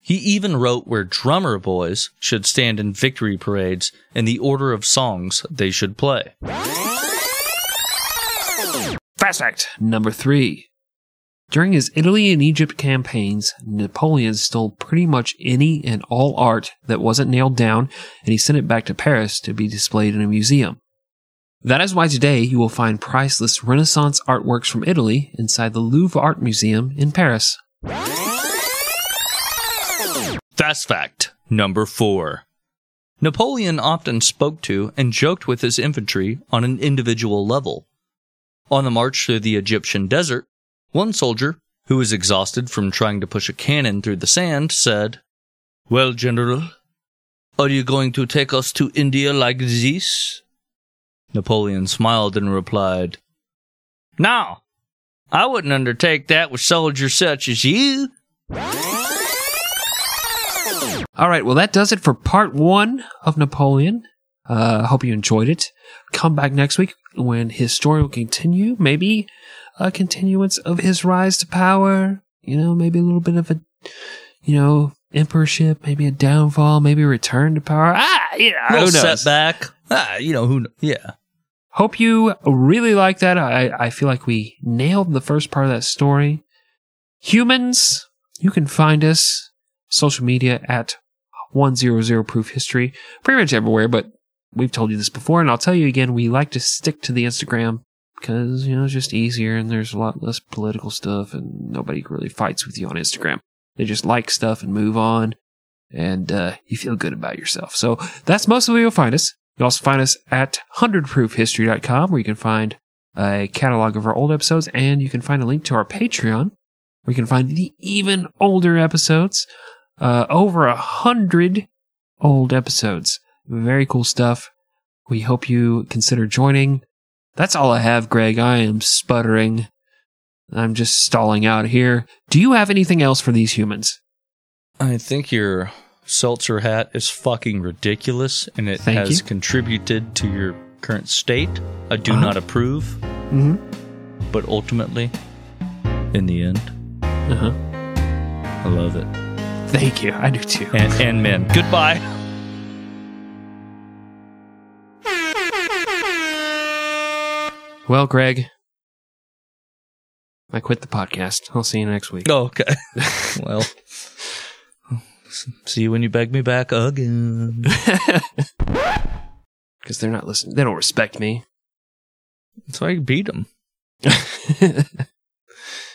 He even wrote where drummer boys should stand in victory parades and the order of songs they should play. Fast fact number three. During his Italy and Egypt campaigns, Napoleon stole pretty much any and all art that wasn't nailed down, and he sent it back to Paris to be displayed in a museum. That is why today you will find priceless Renaissance artworks from Italy inside the Louvre Art Museum in Paris. Fast fact number four. Napoleon often spoke to and joked with his infantry on an individual level. On the march through the Egyptian desert, one soldier, who was exhausted from trying to push a cannon through the sand, said, Well, General, are you going to take us to India like this? Napoleon smiled and replied, No, I wouldn't undertake that with soldiers such as you. All right, well, that does it for part one of Napoleon. Uh, I hope you enjoyed it. Come back next week when his story will continue. Maybe a continuance of his rise to power. You know, maybe a little bit of a, you know, emperorship, maybe a downfall, maybe a return to power. Ah, yeah, who little knows? setback. Ah, you know who? kn- Yeah. Hope you really like that. I, I feel like we nailed the first part of that story. Humans, you can find us social media at 100 Proof History, pretty much everywhere, but we've told you this before, and I'll tell you again, we like to stick to the Instagram because, you know, it's just easier and there's a lot less political stuff and nobody really fights with you on Instagram. They just like stuff and move on and uh, you feel good about yourself. So that's mostly where you'll find us. You'll also find us at 100proofhistory.com where you can find a catalog of our old episodes and you can find a link to our Patreon where you can find the even older episodes. Uh, over a hundred old episodes. Very cool stuff. We hope you consider joining. That's all I have, Greg. I am sputtering. I'm just stalling out here. Do you have anything else for these humans? I think your seltzer hat is fucking ridiculous and it Thank has you. contributed to your current state. I do Uh-huh. not approve, Mm-hmm. but ultimately, in the end, Uh-huh. I love it. Thank you. I do too. And, and men. Goodbye. <laughs> Well, Greg, I quit the podcast. I'll see you next week. Oh, okay. <laughs> well, see you when you beg me back again. <laughs> Because they're not listening. They don't respect me. That's why you beat them. <laughs>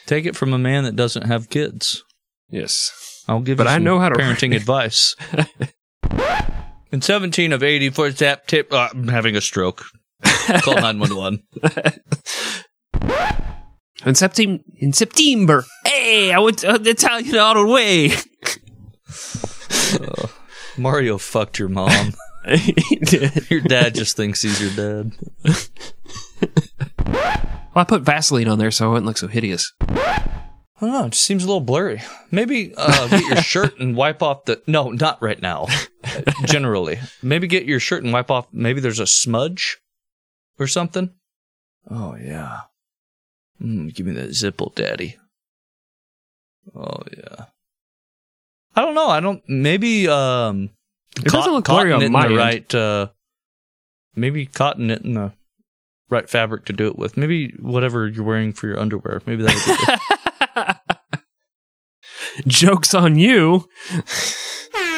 Take it from a man that doesn't have kids. yes. I'll give But you I some know how to- parenting advice. In 17 of 80 for tap tip, uh, I'm having a stroke. <laughs> Call 911. In September, in September, hey, I went to the Italian auto way. <laughs> Mario fucked your mom. <laughs> He did. Your dad just thinks he's your dad. Well, I put Vaseline on there so it wouldn't look so hideous. I don't know. It just seems a little blurry. Maybe uh, get your shirt and wipe off the. No, not right now. Uh, Generally, maybe get your shirt and wipe off. Maybe there's a smudge or something. Oh yeah. Mm, give me that Zipple, Daddy. Oh yeah. I don't know. I don't. Maybe um. It doesn't look blurry cotton on it in my the right. Uh, maybe cotton it in the right fabric to do it with. Maybe whatever you're wearing for your underwear. Maybe that would be. <laughs> <laughs> Joke's on you. <laughs>